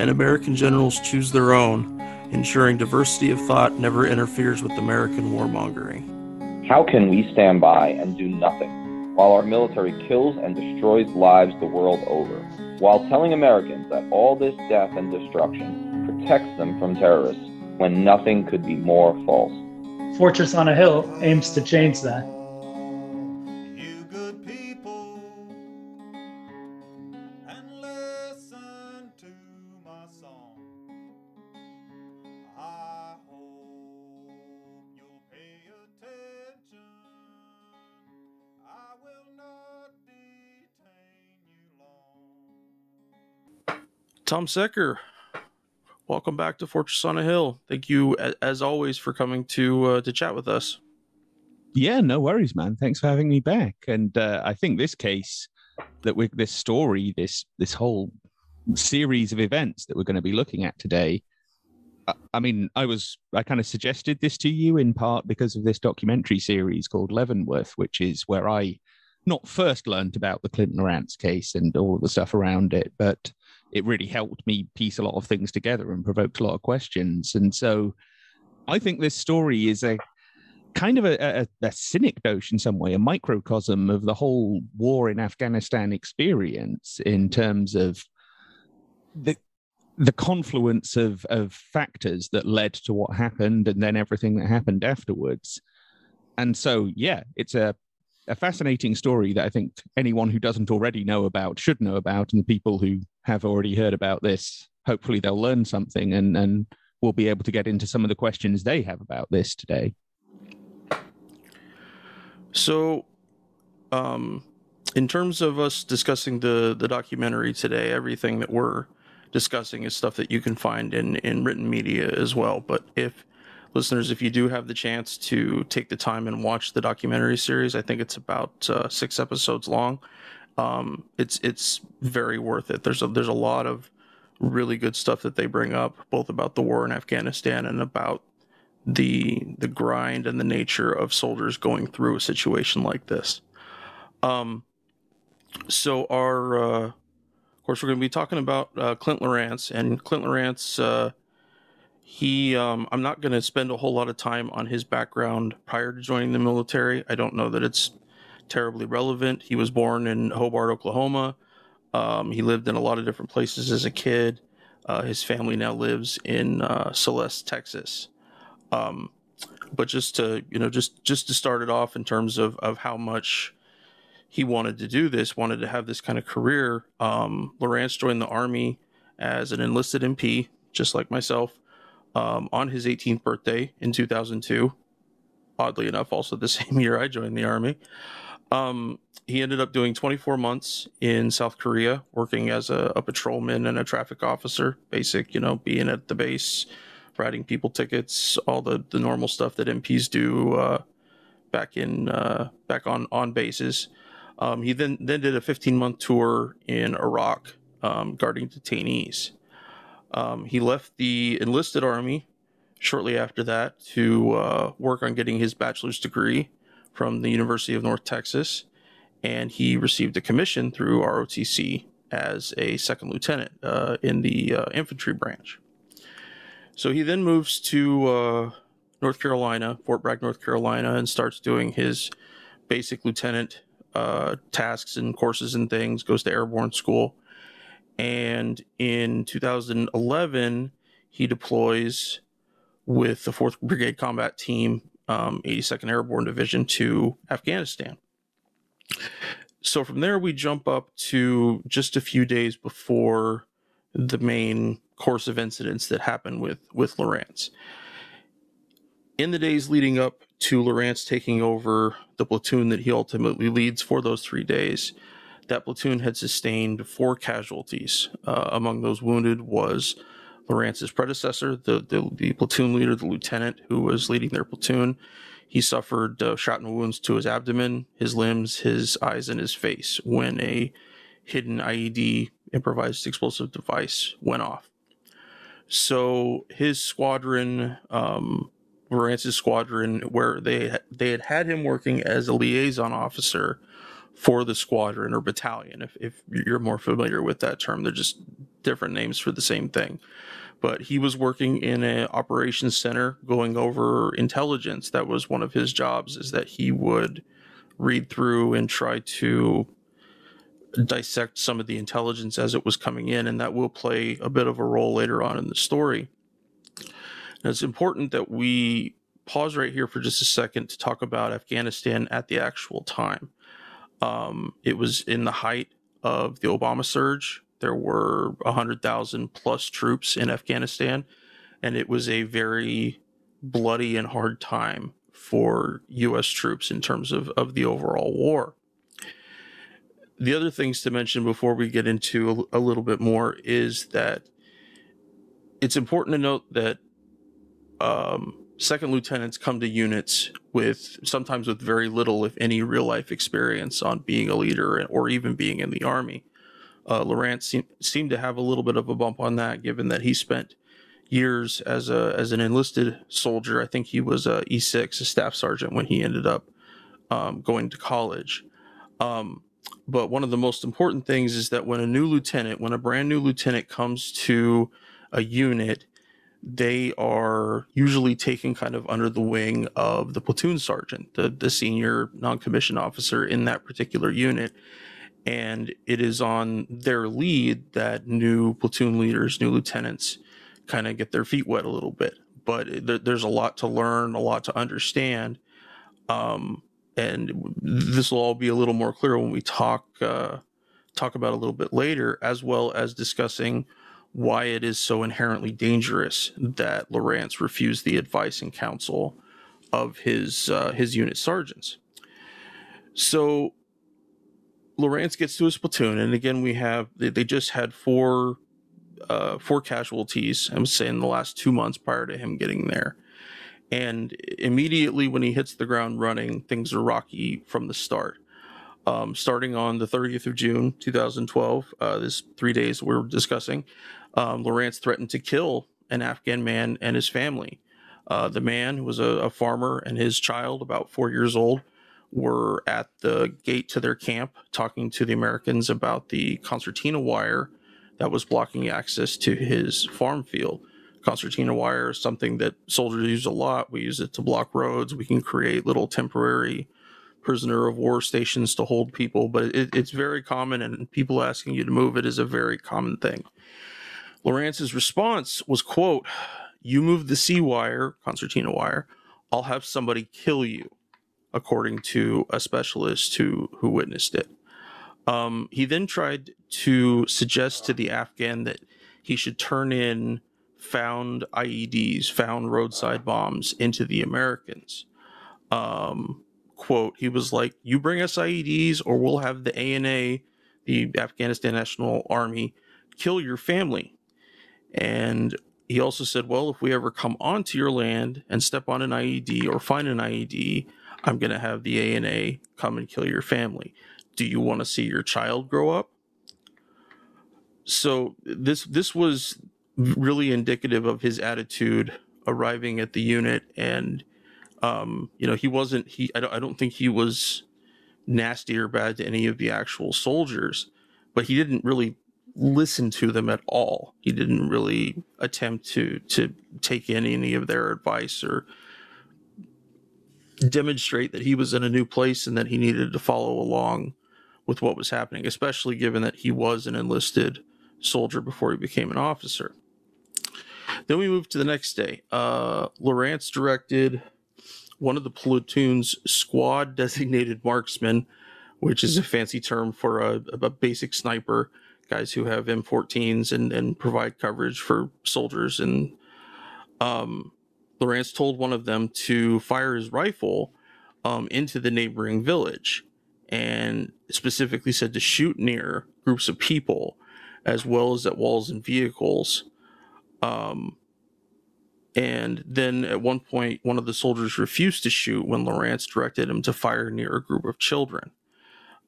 and American generals choose their own, ensuring diversity of thought never interferes with American warmongering. How can we stand by and do nothing while our military kills and destroys lives the world over, while telling Americans that all this death and destruction protects them from terrorists when nothing could be more false. Fortress on a Hill aims to change that. Tom Secker, welcome back to Fortress on a Hill. Thank you, as always, for coming to uh, to chat with us. Yeah, no worries, man. Thanks for having me back. And uh, I think this case that we this story, this this whole series of events that we're going to be looking at today. I, I mean, I was I kind of suggested this to you in part because of this documentary series called Leavenworth, which is where I not first learned about the Clinton Lorance case and all the stuff around it, but it really helped me piece a lot of things together and provoked a lot of questions. And so I think this story is a kind of a, a, a synecdoche in some way, a microcosm of the whole war in Afghanistan experience in terms of the the confluence of of factors that led to what happened and then everything that happened afterwards. And so yeah, it's a a fascinating story that I think anyone who doesn't already know about should know about, and the people who have already heard about this, hopefully they'll learn something and and we'll be able to get into some of the questions they have about this today. So, um, in terms of us discussing the the documentary today, everything that we're discussing is stuff that you can find in in written media as well. But if listeners, if you do have the chance to take the time and watch the documentary series, I think it's about uh, six episodes long. Um, it's it's very worth it. There's a there's a lot of really good stuff that they bring up, both about the war in Afghanistan and about the the grind and the nature of soldiers going through a situation like this. Um, so our uh, of course we're going to be talking about uh, Clint Lorance and Clint Lorance. Uh, he um, i'm not going to spend a whole lot of time on his background prior to joining the military i don't know that it's terribly relevant he was born in hobart oklahoma um, he lived in a lot of different places as a kid uh, his family now lives in uh, celeste texas um, but just to you know just just to start it off in terms of of how much he wanted to do this wanted to have this kind of career um, lorance joined the army as an enlisted mp just like myself um, on his 18th birthday in 2002. Oddly enough, also the same year I joined the army. Um, he ended up doing 24 months in South Korea, working as a, a, patrolman and a traffic officer. Basic, you know, being at the base, writing people tickets, all the, the normal stuff that MPs do uh, back in uh, back on on bases. Um, he then then did a 15 month tour in Iraq, um, guarding detainees. Um, he left the enlisted army shortly after that to uh, work on getting his bachelor's degree from the University of North Texas, and he received a commission through ROTC as a second lieutenant uh, in the uh, infantry branch. So he then moves to uh, North Carolina, Fort Bragg, North Carolina, and starts doing his basic lieutenant uh, tasks and courses and things. Goes to airborne school and in 2011, he deploys with the 4th Brigade Combat Team, um, 82nd Airborne Division to Afghanistan. So from there, we jump up to just a few days before the main course of incidents that happened with, with Lorance. In the days leading up to Lorance taking over the platoon that he ultimately leads for those three days, that platoon had sustained four casualties. Uh, among those wounded was Lorance's predecessor, the, the, the platoon leader, the lieutenant who was leading their platoon. He suffered uh, shot and wounds to his abdomen, his limbs, his eyes, and his face when a hidden IED improvised explosive device went off. So his squadron, um, Lorance's squadron, where they they had had him working as a liaison officer for the squadron or battalion. If if you're more familiar with that term, they're just different names for the same thing. But he was working in an operations center, going over intelligence. That was one of his jobs. Is that he would read through and try to dissect some of the intelligence as it was coming in, and that will play a bit of a role later on in the story. It's important that we pause right here for just a second to talk about Afghanistan at the actual time. Um, it was in the height of the Obama surge. There were 100,000 plus troops in Afghanistan, and it was a very bloody and hard time for U.S. troops in terms of, of the overall war the other things to mention before we get into a, a, little bit more is that it's important to note that um, second lieutenants come to units with sometimes with very little, if any, real life experience on being a leader or even being in the army. Uh, Lorance seem, seemed to have a little bit of a bump on that, given that he spent years as a as an enlisted soldier. I think he was a E6, a staff sergeant, when he ended up um, going to college. Um, but one of the most important things is that when a new lieutenant, when a brand new lieutenant comes to a unit, they are usually taken kind of under the wing of the platoon sergeant, the, the senior non commissioned officer in that particular unit. And it is on their lead that new platoon leaders, new lieutenants kind of get their feet wet a little bit. But there's a lot to learn, a lot to understand. Um, and this will all be a little more clear when we talk uh, talk about a little bit later, as well as discussing why it is so inherently dangerous that Lorance refused the advice and counsel of his uh, his unit sergeants. So Lorance gets to his platoon, and again we have they, they just had four uh, four casualties. I'm saying the last two months prior to him getting there. And immediately when he hits the ground running, things are rocky from the start. Um, starting on the 30th of June 2012, uh, this three days we're discussing, um, Lorance threatened to kill an Afghan man and his family. Uh, the man, who was a, a, farmer, and his child, about four years old, were at the gate to their camp talking to the Americans about the concertina wire that was blocking access to his farm field concertina wire is something that soldiers use a lot. We use it to block roads. We can create little temporary prisoner of war stations to hold people, but it, it's very common, and people asking you to move it is a very common thing. Lorance's response was, "quote You move the C wire, concertina wire. I'll have somebody kill you," according to a specialist who who witnessed it. Um, he then tried to suggest to the Afghan that he should turn in found IEDs, found roadside bombs into the Americans. Um, quote, he was like, You bring us IEDs, or we'll have the ANA, the Afghanistan National Army, kill your family. And he also said, Well, if we ever come onto your land and step on an IED or find an IED, I'm going to have the ANA come and kill your family. Do you want to see your child grow up? So this this was really indicative of his attitude arriving at the unit and um, you know he wasn't he I don't, I don't think he was nasty or bad to any of the actual soldiers but he didn't really listen to them at all he didn't really attempt to to take in any of their advice or demonstrate that he was in a new place and that he needed to follow along with what was happening especially given that he was an enlisted soldier before he became an officer then we move to the next day. Uh, Lorance directed one of the platoon's squad designated marksmen, which is a fancy term for a, a basic sniper, guys who have M14s and, and provide coverage for soldiers. And um, Lorance told one of them to fire his rifle um, into the neighboring village and specifically said to shoot near groups of people as well as at walls and vehicles Um, and then at one point, one of the soldiers refused to shoot when Lorance directed him to fire near a group of children.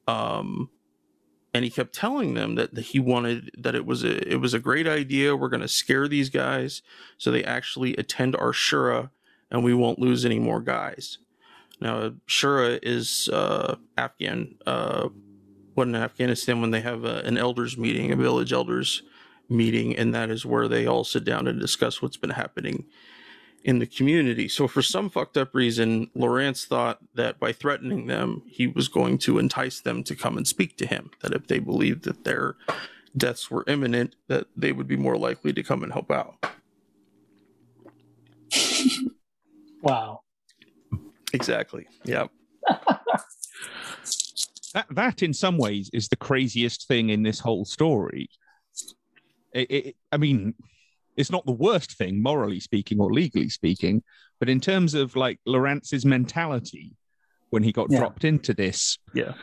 Um, and he kept telling them that, that he wanted that it was a it was a great idea. We're going to scare these guys so they actually attend our shura, and we won't lose any more guys. Now, shura is uh, Afghan. Uh, what in Afghanistan when they have a, an elders meeting, a village elders meeting, and that is where they all sit down and discuss what's been happening in the community. So, for some fucked up reason, Lorance thought that by threatening them, he was going to entice them to come and speak to him. That if they believed that their deaths were imminent, that they would be more likely to come and help out. Wow. Exactly. Yeah. that that in some ways is the craziest thing in this whole story. It, it, I mean, it's not the worst thing morally speaking or legally speaking, but in terms of like Lorance's mentality when he got Yeah. dropped into this, Yeah.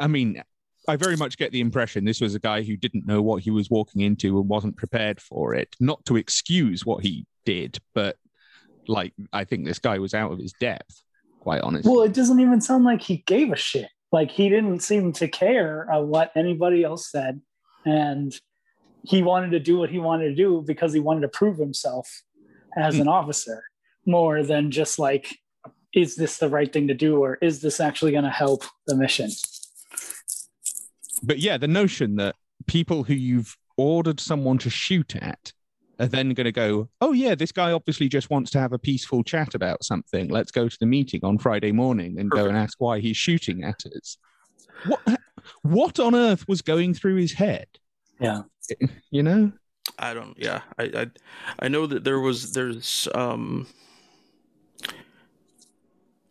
I mean, I very much get the impression this was a guy who didn't know what he was walking into and wasn't prepared for it. Not to excuse what he did, but like I think this guy was out of his depth, quite honestly. Well, it doesn't even sound like he gave a shit. Like he didn't seem to care uh, what anybody else said, and he wanted to do what he wanted to do because he wanted to prove himself as hmm. an officer more than just like, is this the right thing to do or is this actually going to help the mission? but yeah, the notion that people who you've ordered someone to shoot at are then going to go, oh yeah, this guy obviously just wants to have a peaceful chat about something. Let's go to the meeting on Friday morning and go and ask why he's shooting at us. What what on earth was going through his head? Yeah. You know? I don't. Yeah, I, I, I know that there was there's um.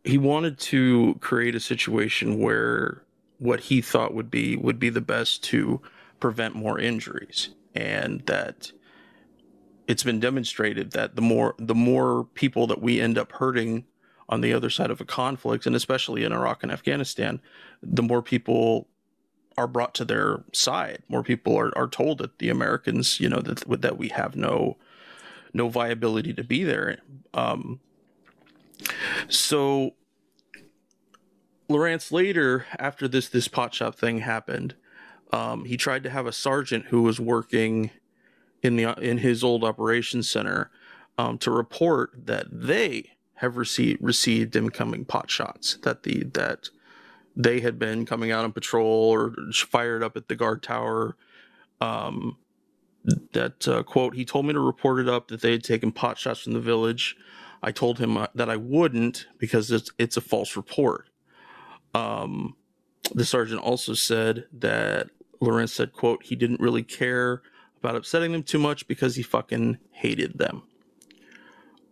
He wanted to create a situation where what he thought would be would be the best to prevent more injuries, and that it's been demonstrated that the more the more people that we end up hurting on the other side of a conflict, and especially in Iraq and Afghanistan, the more people are brought to their side. More people are, are told that the Americans, you know, that that we have no no viability to be there. Um, so Lorance later, after this this pot shop thing happened, um, he tried to have a sergeant who was working in the in his old operations center um, to report that they have received received incoming pot shots that the that they had been coming out on patrol or fired up at the guard tower. Um, that uh, quote, he told me to report it up that they had taken pot shots from the village. I told him uh, that I wouldn't because it's it's a false report. Um, the sergeant also said that Lorance said, quote, he didn't really care about upsetting them too much because he fucking hated them.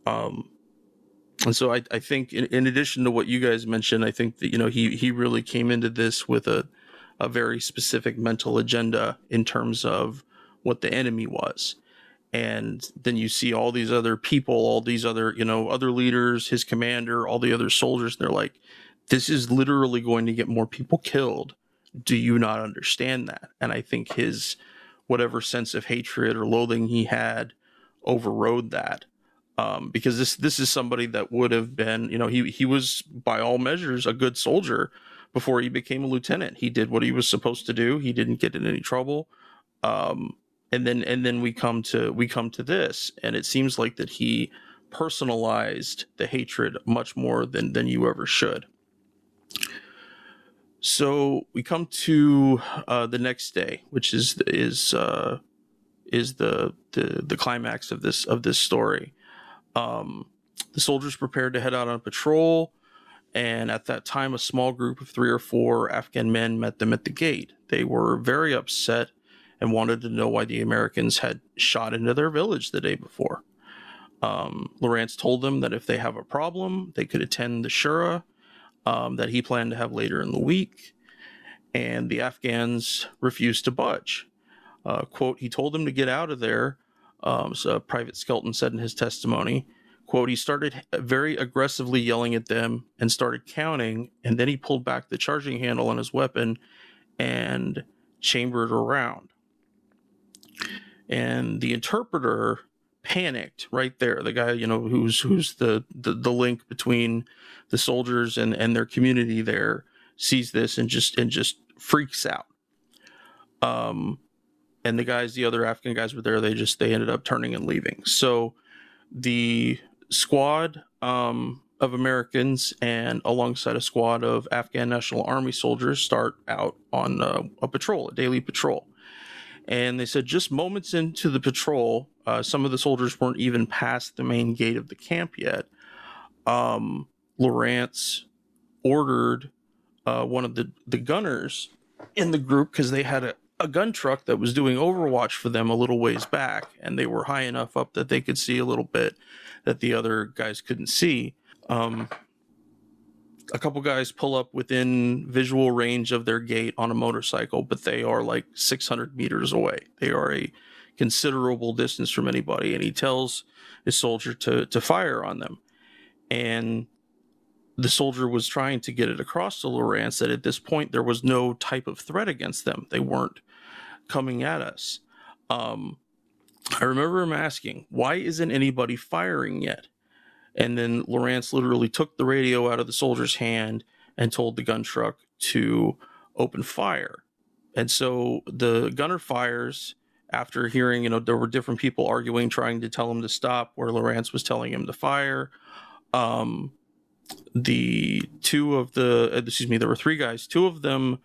Um, and so I, I think in, in addition to what you guys mentioned, I think that, you know, he, he really came into this with a, a very specific mental agenda in terms of what the enemy was. And then you see all these other people, all these other, you know, other leaders, his commander, all the other soldiers. They're like, this is literally going to get more people killed. Do you not understand that? And I think his whatever sense of hatred or loathing he had overrode that. Um, because this this is somebody that would have been, you know, he he was by all measures a good soldier before he became a lieutenant. He did what he was supposed to do. He didn't get in any trouble. Um, and then and then we come to we come to this, and it seems like that he personalized the hatred much more than than you ever should. So we come to uh, the next day, which is is uh, is the, the the climax of this of this story. Um, the soldiers prepared to head out on patrol, and at that time, a small group of three or four Afghan men met them at the gate. They were very upset and wanted to know why the Americans had shot into their village the day before. Um, Lorance told them that if they have a problem, they could attend the Shura um, that he planned to have later in the week, and the Afghans refused to budge. Uh, quote, he told them to get out of there. Um, so Private Skelton said in his testimony, quote, he started very aggressively yelling at them and started counting, and then he pulled back the charging handle on his weapon and chambered around. And the interpreter panicked right there. The guy, you know, who's who's the the, the link between the soldiers and and their community there sees this and just and just freaks out. Um, and the guys, the other Afghan guys were there. They just they ended up turning and leaving. So the squad um, of Americans and alongside a squad of Afghan National Army soldiers start out on uh, a patrol, a daily patrol. And they said just moments into the patrol, uh, some of the soldiers weren't even past the main gate of the camp yet. Um, Lorance ordered uh, one of the, the gunners in the group because they had a, a gun truck that was doing overwatch for them a little ways back and they were high enough up that they could see a little bit that the other guys couldn't see. Um, a couple guys pull up within visual range of their gate on a motorcycle but they are like 600 meters away. They are a considerable distance from anybody and he tells his soldier to to fire on them. And the soldier was trying to get it across to Lorance that at this point there was no type of threat against them. They weren't coming at us. Um, I remember him asking, why isn't anybody firing yet? And then Lorance literally took the radio out of the soldier's hand and told the gun truck to open fire. And so the gunner fires after hearing, you know, there were different people arguing, trying to tell him to stop, where Lorance was telling him to fire. Um, the two of the, uh, excuse me, there were three guys. Two of them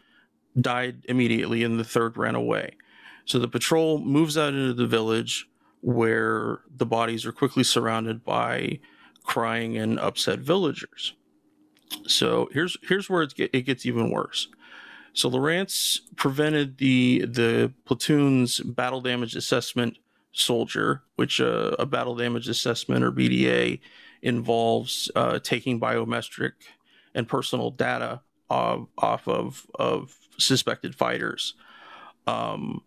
died immediately, and the third ran away. So the patrol moves out into the village where the bodies are quickly surrounded by crying and upset villagers. So here's here's where it, get, it gets even worse. So Lorance prevented the the platoon's battle damage assessment soldier, which uh, a battle damage assessment or BDA involves uh, taking biometric and personal data off, off of of suspected fighters. Um,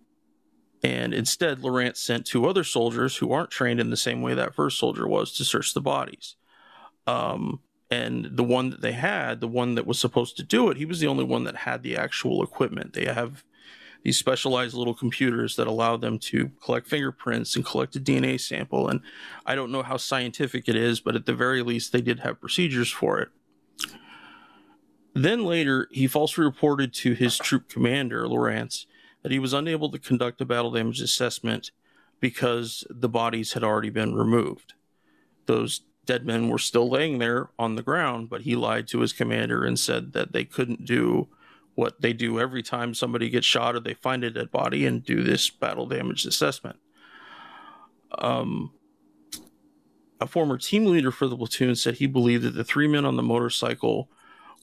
and instead, Lorance sent two other soldiers who aren't trained in the same way that first soldier was to search the bodies. Um, and the one that they had, the one that was supposed to do it, he was the only one that had the actual equipment. They have these specialized little computers that allow them to collect fingerprints and collect a DNA sample. And I don't know how scientific it is, but at the very least, they did have procedures for it. Then later, he falsely reported to his troop commander, Lorance, that he was unable to conduct a battle damage assessment because the bodies had already been removed. Those dead men were still laying there on the ground, but he lied to his commander and said that they couldn't do what they do every time somebody gets shot or they find a dead body and do this battle damage assessment. Um, a former team leader for the platoon said he believed that the three men on the motorcycle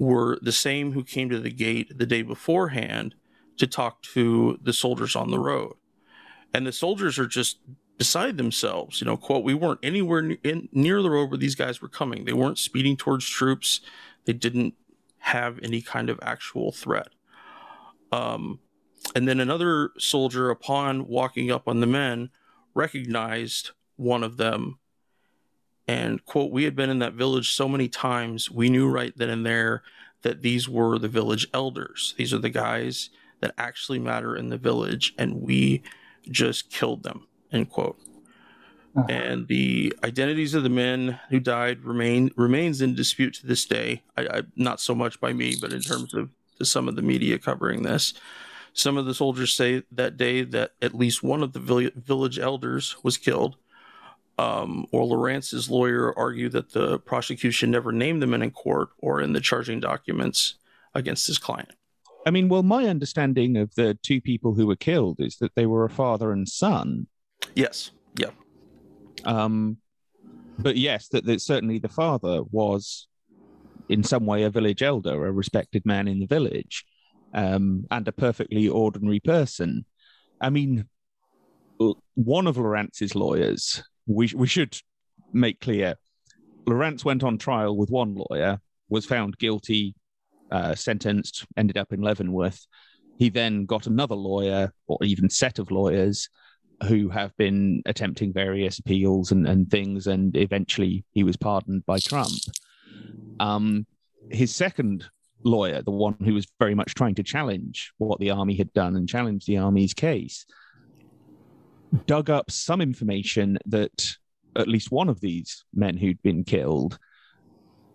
were the same who came to the gate the day beforehand to talk to the soldiers on the road. And the soldiers are just beside themselves. You know, quote, we weren't anywhere in, near the road where these guys were coming. They weren't speeding towards troops. They didn't have any kind of actual threat. Um, and then another soldier, upon walking up on the men, recognized one of them and, quote, we had been in that village so many times, we knew right then and there that these were the village elders. These are the guys that actually matter in the village, and we just killed them, end quote. Uh-huh. And the identities of the men who died remain remains in dispute to this day. I, I, not so much by me, but in terms of some of the media covering this. Some of the soldiers say that day that at least one of the village elders was killed. Um, or Lorance's lawyer argued that the prosecution never named the men in court or in the charging documents against his client. I mean, well, my understanding of the two people who were killed is that they were a father and son. Yes. Yeah. Um, but yes, that, that certainly the father was in some way a village elder, a respected man in the village, um, and a perfectly ordinary person. I mean, one of Lorance's lawyers, we, we should make clear, Lorance went on trial with one lawyer, was found guilty, uh, sentenced, ended up in Leavenworth. He then got another lawyer, or even set of lawyers, who have been attempting various appeals and, and things, and eventually he was pardoned by Trump. Um, his second lawyer, the one who was very much trying to challenge what the army had done and challenge the army's case, dug up some information that at least one of these men who'd been killed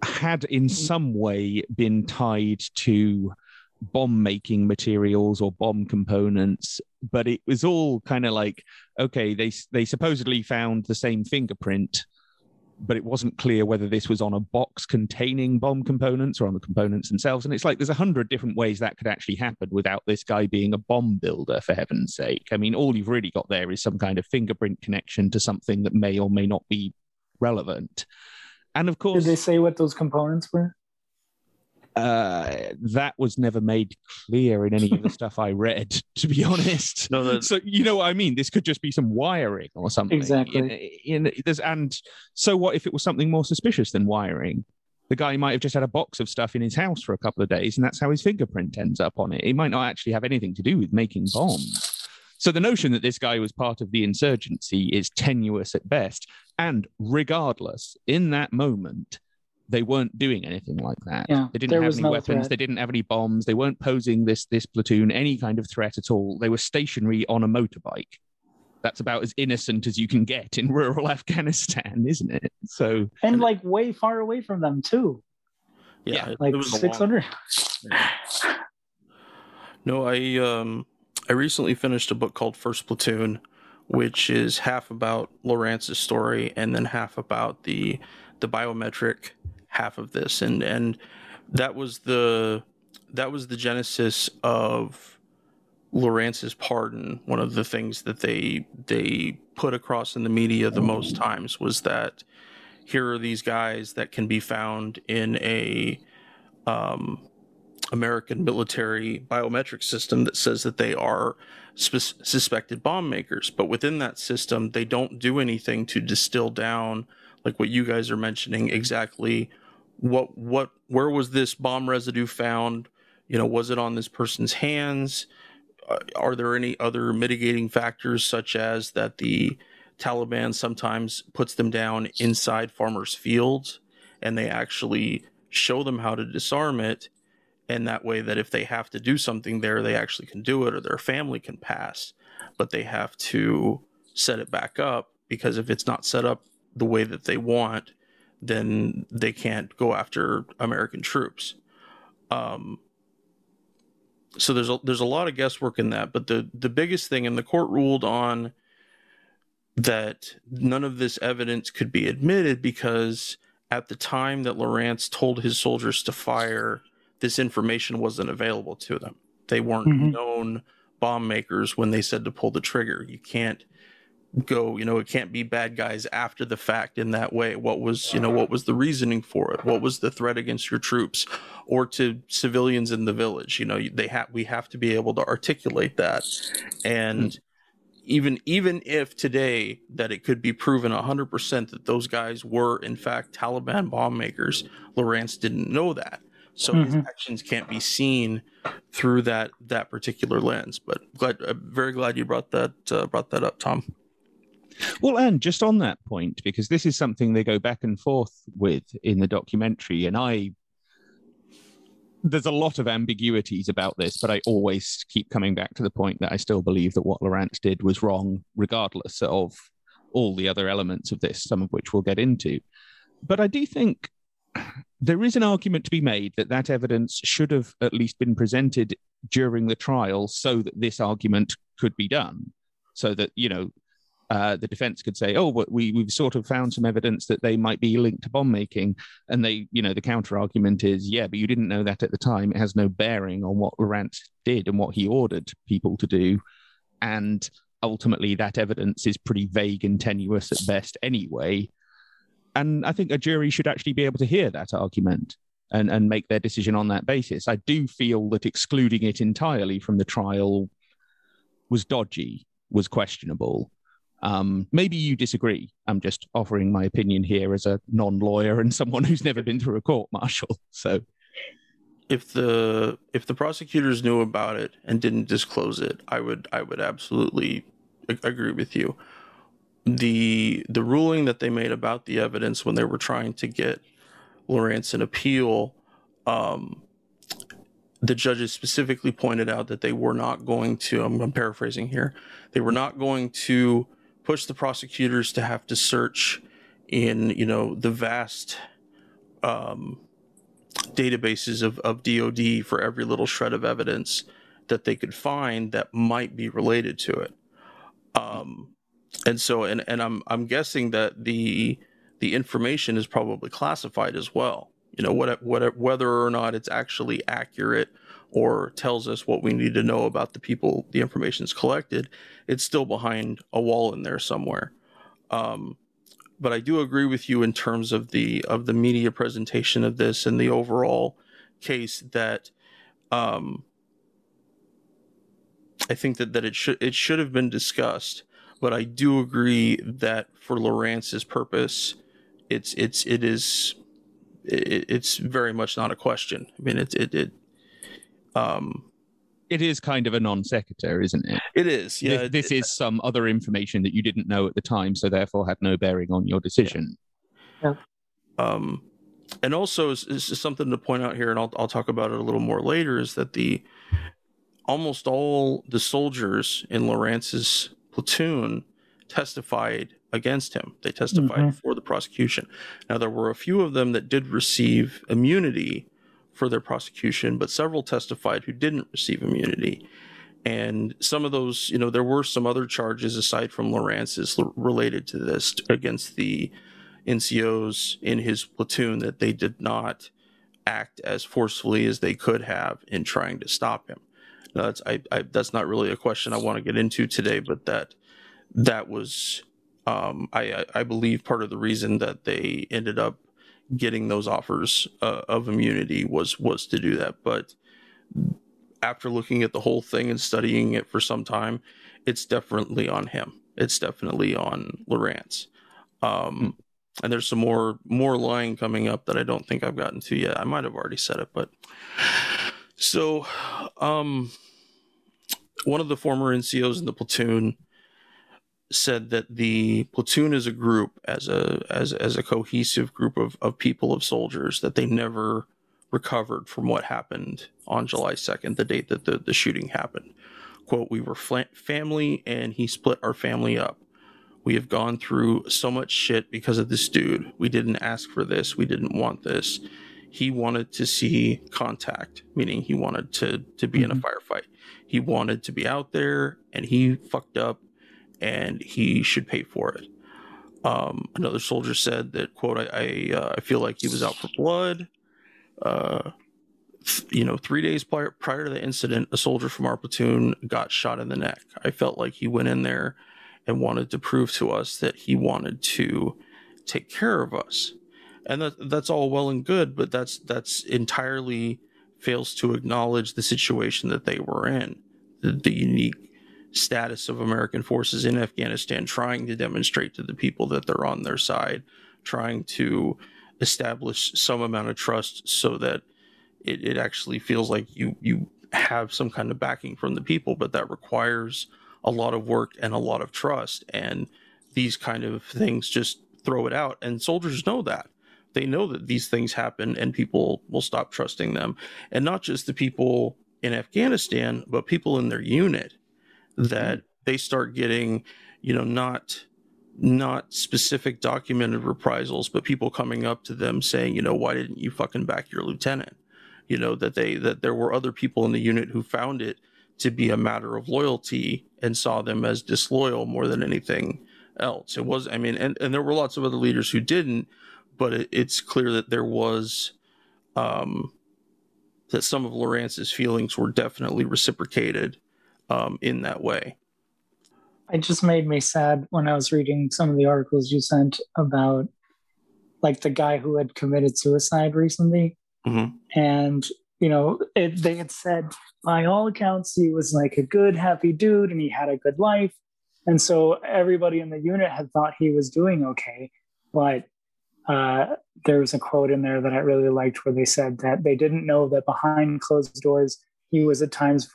had in mm-hmm. some way been tied to bomb making materials or bomb components but it was all kind of like okay they they supposedly found the same fingerprint but it wasn't clear whether this was on a box containing bomb components or on the components themselves. And it's like there's a hundred different ways that could actually happen without this guy being a bomb builder for heaven's sake. I mean all you've really got there is some kind of fingerprint connection to something that may or may not be relevant. And of course Did they say what those components were? Uh, that was never made clear in any of the stuff I read, to be honest. No, So you know what I mean? This could just be some wiring or something. Exactly. In, in, and so what if it was something more suspicious than wiring? The guy might have just had a box of stuff in his house for a couple of days, and that's how his fingerprint ends up on it. It might not actually have anything to do with making bombs. So the notion that this guy was part of the insurgency is tenuous at best. And regardless, in that moment, they weren't doing anything like that. Yeah, they didn't have any no weapons. threat. They didn't have any bombs. They weren't posing this this platoon any kind of threat at all. They were stationary on a motorbike. That's about as innocent as you can get in rural Afghanistan, isn't it? So And like way far away from them too. yeah, it- Like it was a long- six hundred. No, I um I recently finished a book called First Platoon, which is half about Lorance's story and then half about the the biometric half of this and and that was the that was the genesis of Lorance's pardon. One of the things that they they put across in the media the most times was that here are these guys that can be found in a um, American military biometric system that says that they are sus- suspected bomb makers. But within that system, they don't do anything to distill down, like what you guys are mentioning, exactly what what where was this bomb residue found? You know, was it on this person's hands? Uh, are there any other mitigating factors, such as that the Taliban sometimes puts them down inside farmers' fields, and they actually show them how to disarm it? and that way that if they have to do something there they actually can do it or their family can pass but they have to set it back up because if it's not set up the way that they want then they can't go after american troops um, so there's a, there's a lot of guesswork in that but the the biggest thing and the court ruled on that none of this evidence could be admitted because at the time that Lorance told his soldiers to fire this information wasn't available to them. They weren't Mhm. known bomb makers when they said to pull the trigger. You can't go, you know, it can't be bad guys after the fact in that way. What was, you know, what was the reasoning for it? What was the threat against your troops or to civilians in the village? You know, they have we have to be able to articulate that. And even even if today that it could be proven 100% that those guys were in fact Taliban bomb makers, Lorance didn't know that so his Mhm. actions can't be seen through that that particular lens. But glad, uh, very glad you brought that uh, brought that up, Tom. Well, and just on that point, because this is something they go back and forth with in the documentary, and I, there's a lot of ambiguities about this, but I always keep coming back to the point that I still believe that what Lorance did was wrong, regardless of all the other elements of this, some of which we'll get into. But I do think there is an argument to be made that that evidence should have at least been presented during the trial so that this argument could be done. So that, you know, uh, the defense could say, "Oh, but we we've sort of found some evidence that they might be linked to bomb making," and they, you know, the counter argument is, "Yeah, but you didn't know that at the time. It has no bearing on what Lorance did and what he ordered people to do, and ultimately that evidence is pretty vague and tenuous at best, anyway." And I think a jury should actually be able to hear that argument and and make their decision on that basis. I do feel that excluding it entirely from the trial was dodgy, was questionable. Um, maybe you disagree. I'm just offering my opinion here as a non-lawyer and someone who's never been through a court martial. So If the if the prosecutors knew about it and didn't disclose it, I would I would absolutely agree with you. The the ruling that they made about the evidence when they were trying to get Lorance an appeal, um, the judges specifically pointed out that they were not going to. I'm, I'm paraphrasing here. They were not going to pushed the prosecutors to have to search in you know the vast um, databases of, of DoD for every little shred of evidence that they could find that might be related to it. Um, and so, and, and I'm I'm guessing that the the information is probably classified as well. You know, what, what whether or not it's actually accurate or tells us what we need to know about the people the information is collected, it's still behind a wall in there somewhere. Um, but I do agree with you in terms of the of the media presentation of this and the overall case that um, I think that, that it should it should have been discussed. But I do agree that for Lorance's purpose, it's it's it is it, it's very much not a question. I mean, it it, it um it is kind of a non sequitur, isn't it? It is. Yeah. This, this it, is some other information that you didn't know at the time, so therefore had no bearing on your decision. Yeah. Um, and also, is, is something to point out here, and I'll I'll talk about it a little more later. Is that the almost all the soldiers in Lorance's platoon testified against him. They testified mm-hmm. for the prosecution. Now there were a few of them that did receive immunity for their prosecution, but several testified who didn't receive immunity. And some of those, you know, there were some other charges aside from Lorance's related to this against the NCOs in his platoon that they did not act as forcefully as they could have in trying to stop him. Now, that's I, I that's not really a question I want to get into today, but that that was um, I I believe part of the reason that they ended up getting those offers uh, of immunity was was to do that. But after looking at the whole thing and studying it for some time, it's definitely on him. It's definitely on Lorance. Um, hmm. and there's some more more lying coming up that I don't think I've gotten to yet. I might have already said it, but so um, one of the former NCOs in the platoon said that the platoon as a group, as a as as a cohesive group of, of people of soldiers, that they never recovered from what happened on July 2nd, the date that the, the shooting happened. Quote, we were family and he split our family up. We have gone through so much shit because of this dude. We didn't ask for this. We didn't want this. He wanted to see contact, meaning he wanted to to be mm-hmm. in a mm-hmm. firefight. He wanted to be out there and he fucked up and he should pay for it. Um, another soldier said that, "quote I I, uh, I feel like he was out for blood." Uh, you know, three days prior, prior to the incident, a soldier from our platoon got shot in the neck. I felt like he went in there and wanted to prove to us that he wanted to take care of us, and that that's all well and good, but that's that's entirely fails to acknowledge the situation that they were in, the, the unique status of American forces in Afghanistan, trying to demonstrate to the people that they're on their side, trying to establish some amount of trust so that it, it actually feels like you you have some kind of backing from the people, but that requires a lot of work and a lot of trust. And these kind of things just throw it out. And soldiers know that. They know that these things happen and people will stop trusting them. And not just the people in Afghanistan, but people in their unit that they start getting, you know, not not specific documented reprisals, but people coming up to them saying, you know, why didn't you fucking back your lieutenant? You know, that they that there were other people in the unit who found it to be a matter of loyalty and saw them as disloyal more than anything else. It was, I mean, and, and there were lots of other leaders who didn't, but it, it's clear that there was, um, that some of Lorance's feelings were definitely reciprocated um, in that way. It just made me sad when I was reading some of the articles you sent about like the guy who had committed suicide recently. Mm-hmm. And, you know, it, they had said, by all accounts, he was like a good, happy dude and he had a good life. And so everybody in the unit had thought he was doing okay. But uh, there was a quote in there that I really liked where they said that they didn't know that behind closed doors, he was at times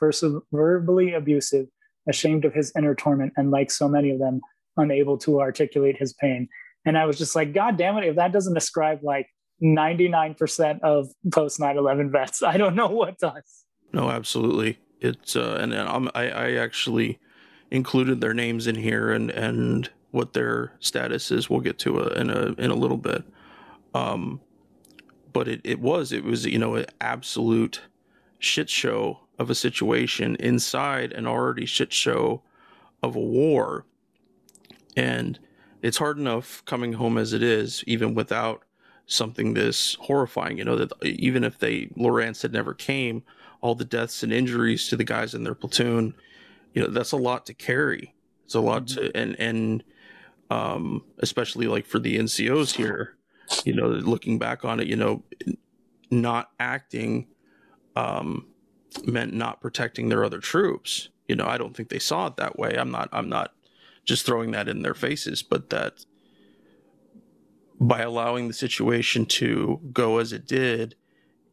verbally abusive, ashamed of his inner torment, and like so many of them, unable to articulate his pain. And I was just like, God damn it, if that doesn't describe like 99% of post 9 11 vets, I don't know what does. No, absolutely. It's, uh, and, and I'm, I, I actually, included their names in here and and what their status is. We'll get to a, in a in a little bit. Um, but it, it was it was you know an absolute shit show of a situation inside an already shit show of a war. And it's hard enough coming home as it is even without something this horrifying. You know that even if they lorance had never came all the deaths and injuries to the guys in their platoon you know that's a lot to carry. It's a lot mm-hmm. to and and um especially like for the ncos here you know, looking back on it, you know, not acting um, meant not protecting their other troops. You know, I don't think they saw it that way. I'm not. I'm not just throwing that in their faces, but that by allowing the situation to go as it did,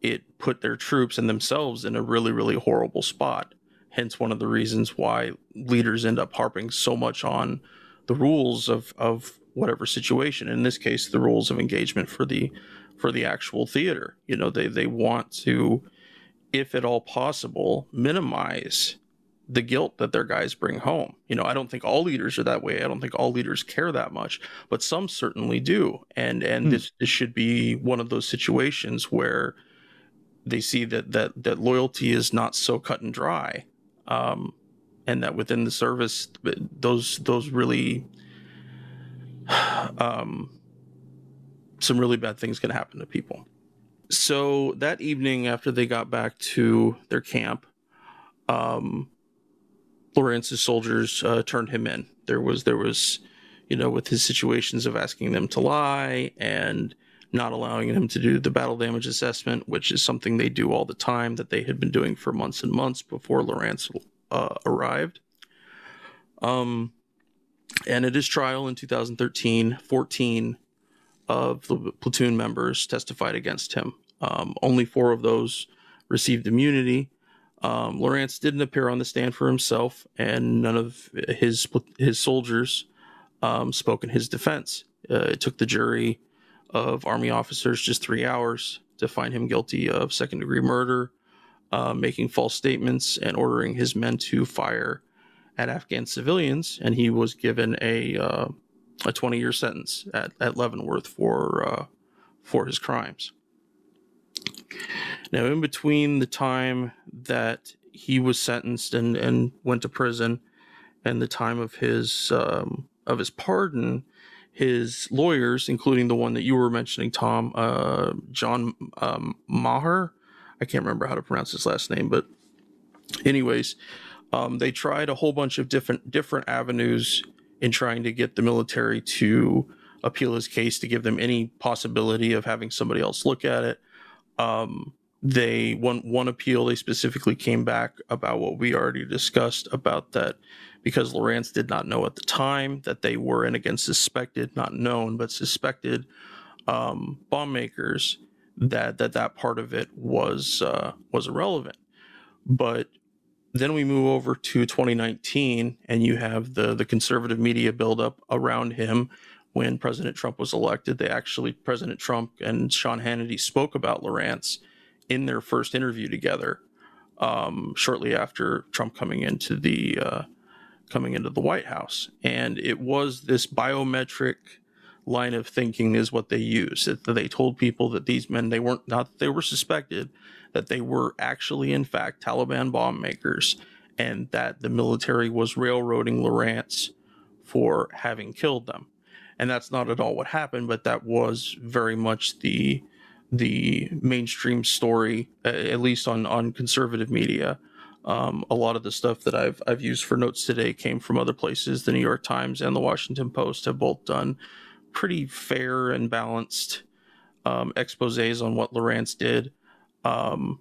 it put their troops and themselves in a really, really horrible spot. Hence, one of the reasons why leaders end up harping so much on the rules of of whatever situation. In this case, the rules of engagement for the for the actual theater. You know, they they want to, if at all possible, minimize the guilt that their guys bring home. You know, I don't think all leaders are that way. I don't think all leaders care that much, but some certainly do. And and hmm. this, this should be one of those situations where they see that that that loyalty is not so cut and dry. Um, and that within the service those those really um, some really bad things can happen to people. So that evening, after they got back to their camp, um, Lorance's soldiers uh, turned him in. There was there was, you know, with his situations of asking them to lie and not allowing him to do the battle damage assessment, which is something they do all the time that they had been doing for months and months before Lorance uh, arrived. Um, and at his trial in 2013, 14 of the platoon members testified against him. Um, only four of those received immunity. Um, Lorance didn't appear on the stand for himself, and none of his his soldiers um, spoke in his defense. Uh, it took the jury of army officers just three hours to find him guilty of second degree murder, uh, making false statements, and ordering his men to fire at Afghan civilians, and he was given a uh, a 20 year sentence at, at Leavenworth for uh, for his crimes. Now, in between the time that he was sentenced and, and went to prison, and the time of his um, of his pardon, his lawyers, including the one that you were mentioning, Tom, uh, John um, Maher, I can't remember how to pronounce his last name, but anyways, um, they tried a whole bunch of different different avenues in trying to get the military to appeal his case to give them any possibility of having somebody else look at it. Um, they one one appeal they specifically came back about what we already discussed about that because Lorance did not know at the time that they were and again suspected not known but suspected um, bomb makers that that that part of it was uh, was irrelevant but then we move over to 2019, and you have the the conservative media buildup around him when President Trump was elected. They actually, President Trump and Sean Hannity spoke about Lorance in their first interview together, um, shortly after Trump coming into the uh, coming into the White House, and it was this biometric line of thinking is what they used. That they told people that these men they weren't not that they were suspected, that they were actually, in fact, Taliban bomb makers, and that the military was railroading Lorance for having killed them. And that's not at all what happened, but that was very much the the mainstream story, at least on on conservative media. Um, a lot of the stuff that I've I've used for notes today came from other places. The New York Times and the Washington Post have both done pretty fair and balanced um, exposes on what Lorance did. Um,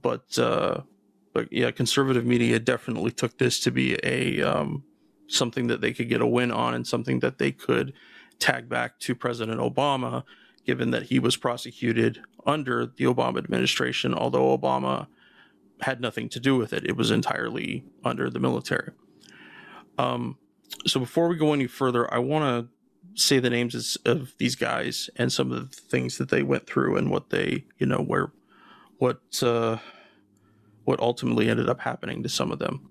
but uh, but yeah, conservative media definitely took this to be a um, something that they could get a win on and something that they could tag back to President Obama, given that he was prosecuted under the Obama administration, although Obama had nothing to do with it. It was entirely under the military. Um, so before we go any further, I want to say the names of these guys and some of the things that they went through and what they, you know, where what uh, what ultimately ended up happening to some of them.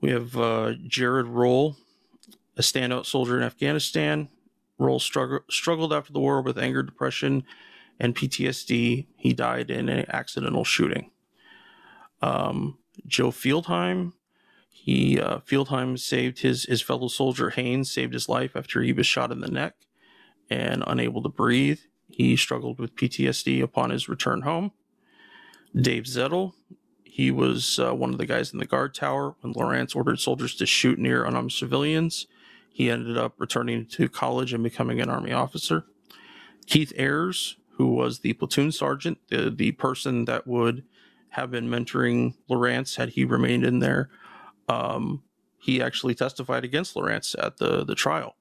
We have uh, Jared Roll, a standout soldier in Afghanistan. Roll strugg- struggled after the war with anger, depression, and PTSD. He died in an accidental shooting. Um, Joe Fieldheim, he uh, Fieldheim saved his his fellow soldier Haynes saved his life after he was shot in the neck and unable to breathe. He struggled with PTSD upon his return home. Dave Zettel, he was uh, one of the guys in the guard tower when Lorance ordered soldiers to shoot near unarmed civilians. He ended up returning to college and becoming an army officer. Keith Ayers, who was the platoon sergeant, the, the person that would have been mentoring Lorance had he remained in there, um, he actually testified against Lorance at the, the trial.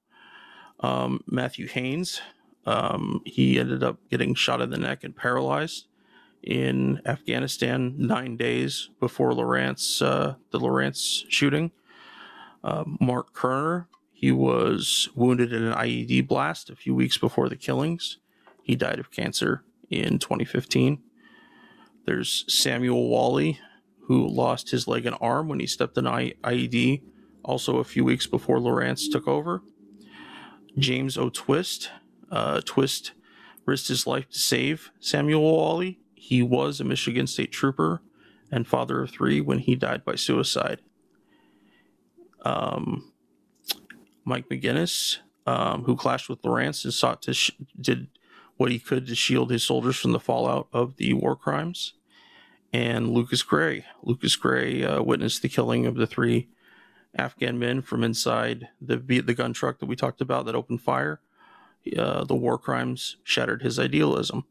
Um, Matthew Haynes, um, he ended up getting shot in the neck and paralyzed in Afghanistan nine days before Lorance, uh, the Lorance shooting. Uh, Mark Kerner, he was wounded in an IED blast a few weeks before the killings. He died of cancer in 2015. There's Samuel Wally, who lost his leg and arm when he stepped an IED, also a few weeks before Lorance took over. James O. Twist, uh, Twist risked his life to save Samuel Wally. He was a Michigan State trooper and father of three when he died by suicide. Um, Mike McGinnis, um, who clashed with Lorance and sought to sh- did what he could to shield his soldiers from the fallout of the war crimes. And Lucas Gray. Lucas Gray uh, witnessed the killing of the three Afghan men from inside the the gun truck that we talked about that opened fire. Uh, the war crimes shattered his idealism.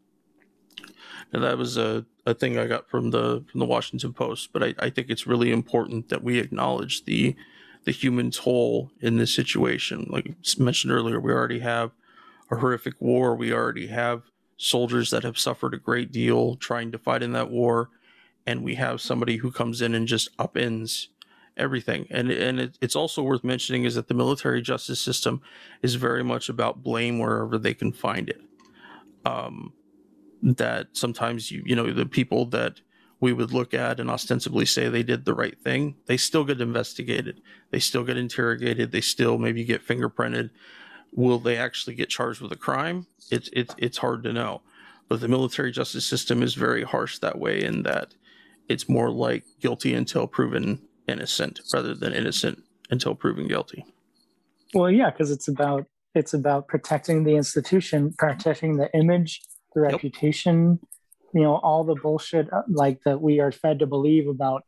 Now that was a, a thing I got from the from the Washington Post, but I, I think it's really important that we acknowledge the the human toll in this situation. Like mentioned earlier, we already have a horrific war. We already have soldiers that have suffered a great deal trying to fight in that war, and we have somebody who comes in and just upends everything. And and it, it's also worth mentioning is that the military justice system is very much about blame wherever they can find it. Um, that sometimes you you know the people that we would look at and ostensibly say they did the right thing, they still get investigated, they still get interrogated, they still maybe get fingerprinted. Will they actually get charged with a crime? It's it's it's hard to know. But the military justice system is very harsh that way in that it's more like guilty until proven innocent rather than innocent until proven guilty. Well, yeah, because it's about it's about protecting the institution, protecting the image, the Yep. reputation, you know, all the bullshit uh, like that we are fed to believe about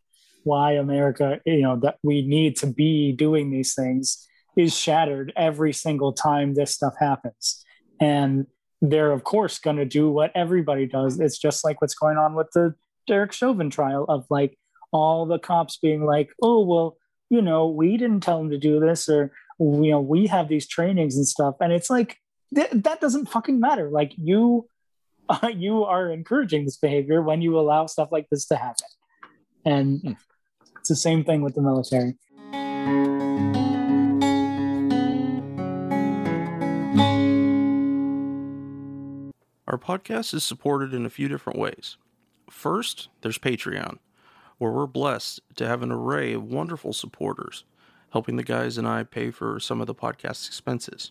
why America, you know, that we need to be doing these things is shattered every single time this stuff happens. And they're of course going to do what everybody does. It's just like what's going on with the Derek Chauvin trial of like all the cops being like, "Oh, well, you know, we didn't tell him to do this or you know, we have these trainings and stuff." And it's like th- that doesn't fucking matter. Like you uh, you are encouraging this behavior when you allow stuff like this to happen. And Hmm. it's the same thing with the military. Our podcast is supported in a few different ways. First, there's Patreon, where we're blessed to have an array of wonderful supporters, helping the guys and I pay for some of the podcast expenses.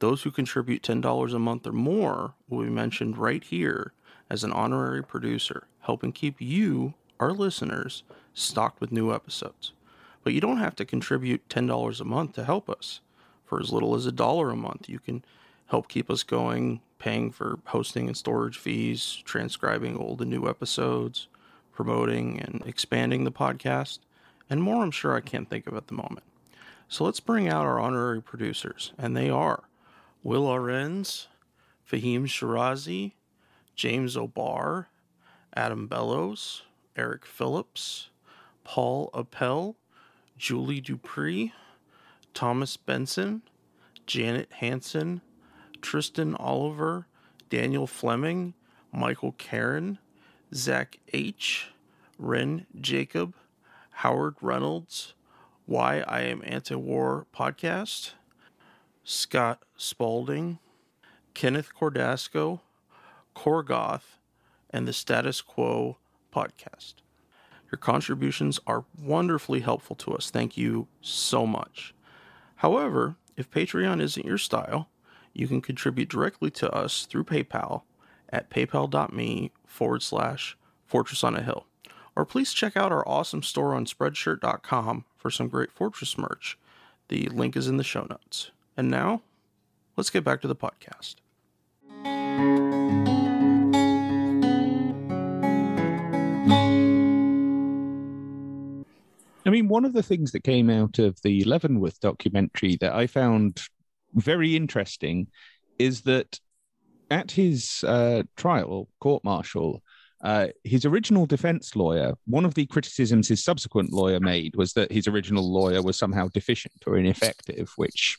Those who contribute $10 a month or more will be mentioned right here as an honorary producer, helping keep you, our listeners, stocked with new episodes. But you don't have to contribute $10 a month to help us. For as little as a dollar a month, you can help keep us going, paying for hosting and storage fees, transcribing old and new episodes, promoting and expanding the podcast, and more I'm sure I can't think of at the moment. So let's bring out our honorary producers, and they are Will Arens, Fahim Shirazi, James O'Barr, Adam Bellows, Eric Phillips, Paul Appel, Julie Dupree, Thomas Benson, Janet Hanson, Tristan Oliver, Daniel Fleming, Michael Karen, Zach H., Ren Jacob, Howard Reynolds, Why I Am Anti War Podcast, Scott Spalding, Kenneth Cordasco, Korgoth, and the Status Quo Podcast. Your contributions are wonderfully helpful to us. Thank you so much. However, if Patreon isn't your style, you can contribute directly to us through PayPal at paypal.me forward slash fortress on a hill. Or please check out our awesome store on spreadshirt.com for some great Fortress merch. The link is in the show notes. And now, let's get back to the podcast. I mean, one of the things that came out of the Leavenworth documentary that I found very interesting is that at his uh, trial, court martial, uh, his original defense lawyer, one of the criticisms his subsequent lawyer made was that his original lawyer was somehow deficient or ineffective, which,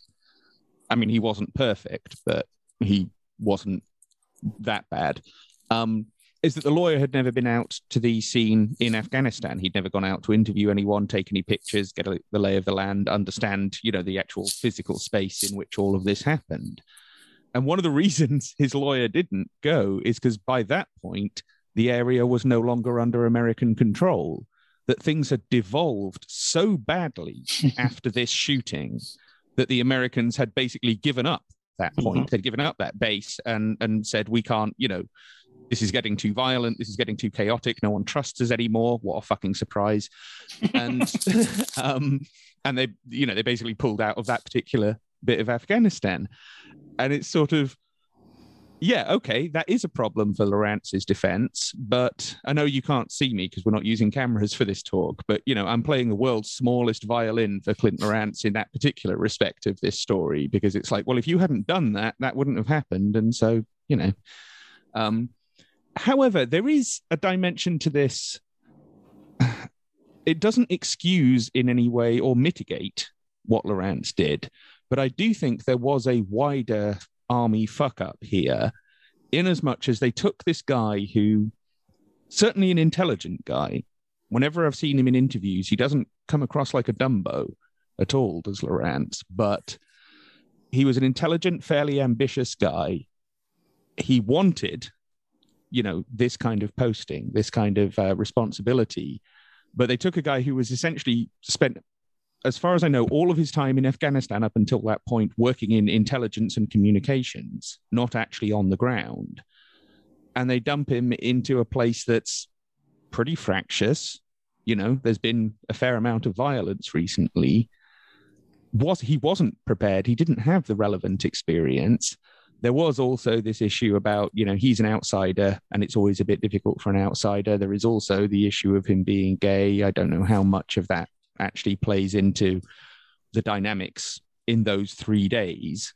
I mean, he wasn't perfect, but he wasn't that bad. Um, is that the lawyer had never been out to the scene in Afghanistan. He'd never gone out to interview anyone, take any pictures, get a, the lay of the land, understand, you know, the actual physical space in which all of this happened. And one of the reasons his lawyer didn't go is because by that point, the area was no longer under American control, that things had devolved so badly after this shooting that the Americans had basically given up that point. Mm-hmm. They'd given up that base and and said, we can't, you know, this is getting too violent. This is getting too chaotic. No one trusts us anymore. What a fucking surprise! And um, and they, you know, they basically pulled out of that particular bit of Afghanistan, and it's sort of. Yeah, okay, that is a problem for Lorance's defense, but I know you can't see me because we're not using cameras for this talk. But you know, I'm playing the world's smallest violin for Clint Lorance in that particular respect of this story because it's like, well, if you hadn't done that, that wouldn't have happened, and so you know, um, However, there is a dimension to this. It doesn't excuse in any way or mitigate what Lorance did, but I do think there was a wider army fuck up here, in as much as they took this guy who, certainly an intelligent guy, whenever I've seen him in interviews, he doesn't come across like a Dumbo at all, does Lorance, but he was an intelligent, fairly ambitious guy. He wanted you know this kind of posting this kind of uh, responsibility but they took a guy who was essentially spent as far as i know all of his time in afghanistan up until that point working in intelligence and communications not actually on the ground. And they dump him into a place that's pretty fractious. You know there's been a fair amount of violence recently. Was he wasn't prepared. He didn't have the relevant experience. There was also this issue about, you know, he's an outsider and it's always a bit difficult for an outsider. There is also the issue of him being gay. I don't know how much of that actually plays into the dynamics in those three days.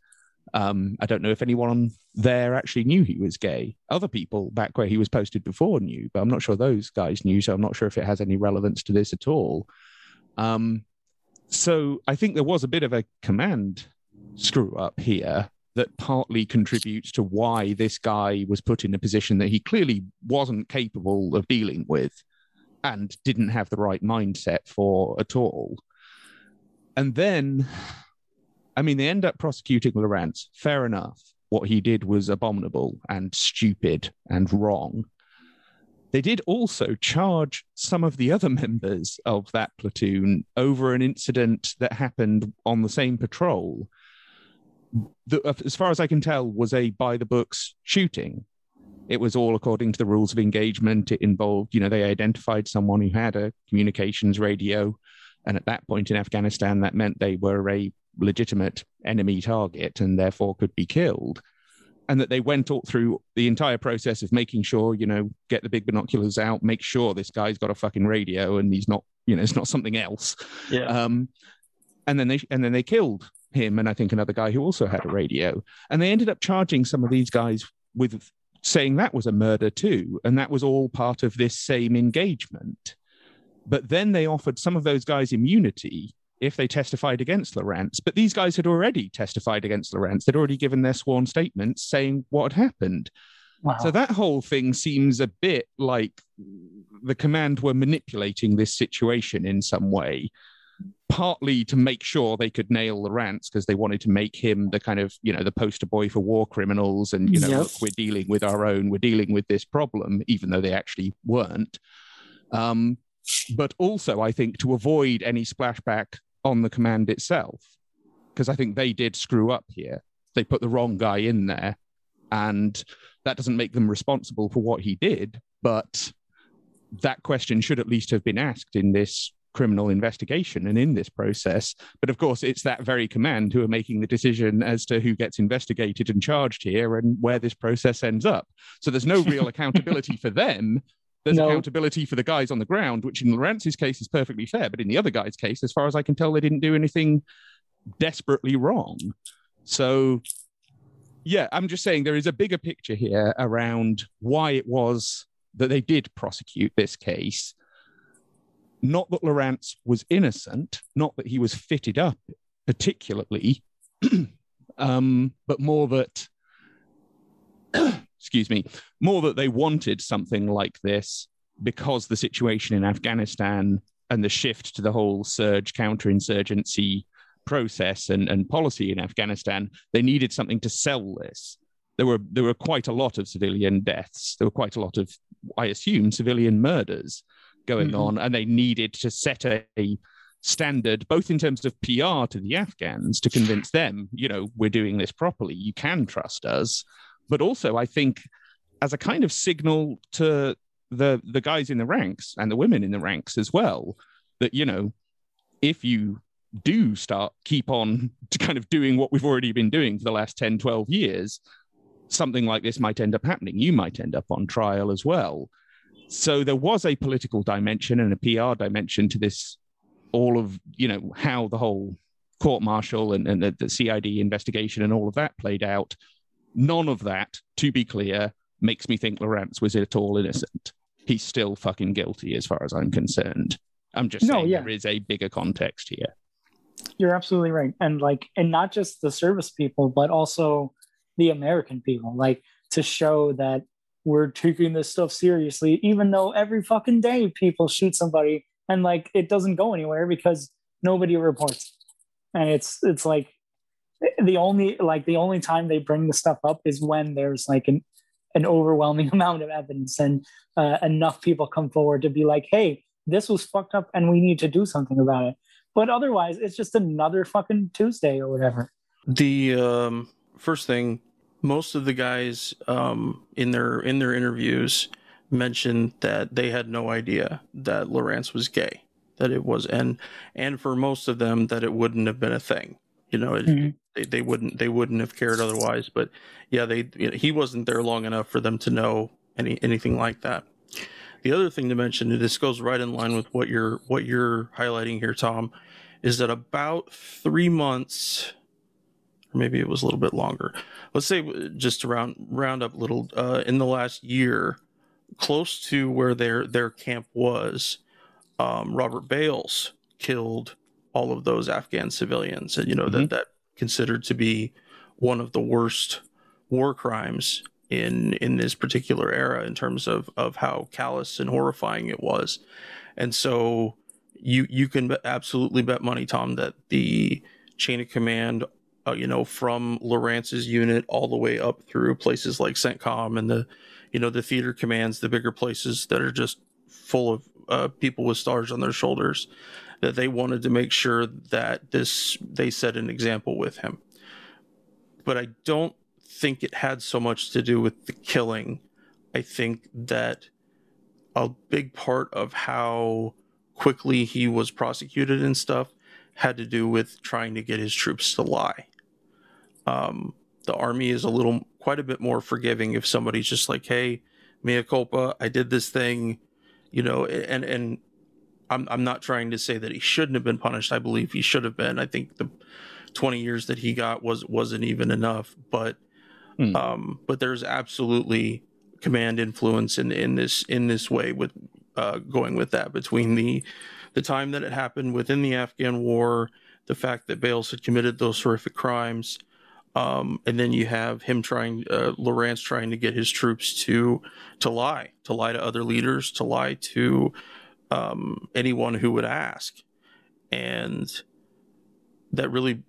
Um, I don't know if anyone there actually knew he was gay. Other people back where he was posted before knew, but I'm not sure those guys knew. So I'm not sure if it has any relevance to this at all. Um, so I think there was a bit of a command screw up here that partly contributes to why this guy was put in a position that he clearly wasn't capable of dealing with and didn't have the right mindset for at all. And then, I mean, they end up prosecuting Lorance. Fair enough. What he did was abominable and stupid and wrong. They did also charge some of the other members of that platoon over an incident that happened on the same patrol uh, as far as I can tell, was a by the books shooting. It was all according to the rules of engagement. It involved, you know, they identified someone who had a communications radio. And at that point in Afghanistan, that meant they were a legitimate enemy target and therefore could be killed. And that they went all through the entire process of making sure, you know, get the big binoculars out, make sure this guy's got a fucking radio and he's not, you know, it's not something else. Yeah. Um, and then they and then they killed him and I think another guy who also had a radio. And they ended up charging some of these guys with saying that was a murder too. And that was all part of this same engagement. But then they offered some of those guys immunity if they testified against Lorance. But these guys had already testified against Lorance. They'd already given their sworn statements saying what had happened. Wow. So that whole thing seems a bit like the command were manipulating this situation in some way partly to make sure they could nail the rants because they wanted to make him the kind of you know the poster boy for war criminals and you know yep. look, we're dealing with our own we're dealing with this problem even though they actually weren't um, but also I think to avoid any splashback on the command itself, because I think they did screw up here. They put the wrong guy in there, and that doesn't make them responsible for what he did, but that question should at least have been asked in this criminal investigation and in this process. But of course, it's that very command who are making the decision as to who gets investigated and charged here and where this process ends up. So there's no real accountability for them. There's no. accountability for the guys on the ground, which in Lorance's case is perfectly fair. But in the other guy's case, as far as I can tell, they didn't do anything desperately wrong. So, yeah, I'm just saying there is a bigger picture here around why it was that they did prosecute this case not that Lorance was innocent, not that he was fitted up particularly, um, but more that, excuse me, more that they wanted something like this because the situation in Afghanistan and the shift to the whole surge counterinsurgency process and, and policy in Afghanistan, they needed something to sell this. There were there were quite a lot of civilian deaths. There were quite a lot of, I assume, civilian murders going mm-hmm. on, and they needed to set a, a standard, both in terms of PR to the Afghans to convince them, you know, we're doing this properly, you can trust us, but also I think as a kind of signal to the the guys in the ranks and the women in the ranks as well that you know if you do start keep on to kind of doing what we've already been doing for the last 10 12 years something like this might end up happening you might end up on trial as well so there was a political dimension and a PR dimension to this, all of, you know, how the whole court martial and, and the, the CID investigation and all of that played out. None of that, to be clear, makes me think Lorance was at all innocent. He's still fucking guilty as far as I'm concerned. I'm just no, saying yeah. there is a bigger context here. You're absolutely right. And like, and not just the service people, but also the American people, like to show that we're taking this stuff seriously, even though every fucking day people shoot somebody and like it doesn't go anywhere because nobody reports. And it's it's like the only like the only time they bring the stuff up is when there's like an an overwhelming amount of evidence and uh, enough people come forward to be like, hey, this was fucked up and we need to do something about it. But otherwise, it's just another fucking Tuesday or whatever. The um, first thing most of the guys um, in their in their interviews mentioned that they had no idea that Lorance was gay, that it was, and and for most of them that it wouldn't have been a thing. You know, it, mm-hmm. they, they wouldn't they wouldn't have cared otherwise. But yeah, they you know, he wasn't there long enough for them to know any anything like that. The other thing to mention, and this goes right in line with what you're what you're highlighting here, Tom, is that about three months maybe it was a little bit longer. Let's say just to round round up a little uh, in the last year, close to where their their camp was, um, Robert Bales killed all of those Afghan civilians, and you know mm-hmm. that that considered to be one of the worst war crimes in in this particular era in terms of of how callous and horrifying it was, and so you you can absolutely bet money, Tom, that the chain of command uh, you know, from Lorance's unit all the way up through places like CENTCOM and the, you know, the theater commands, the bigger places that are just full of uh, people with stars on their shoulders, that they wanted to make sure that this they set an example with him. But I don't think it had so much to do with the killing. I think that a big part of how quickly he was prosecuted and stuff had to do with trying to get his troops to lie. Um, the army is a little, quite a bit more forgiving if somebody's just like, "Hey, mea culpa, I did this thing," you know, and and I'm I'm not trying to say that he shouldn't have been punished. I believe he should have been. I think the 20 years that he got was wasn't even enough, but hmm. um, but there's absolutely command influence in in this in this way with uh, going with that between the the time that it happened within the Afghan war, the fact that Bales had committed those horrific crimes, um, and then you have him trying, uh, Lorance trying to get his troops to to lie, to lie to other leaders, to lie to um, anyone who would ask, and that really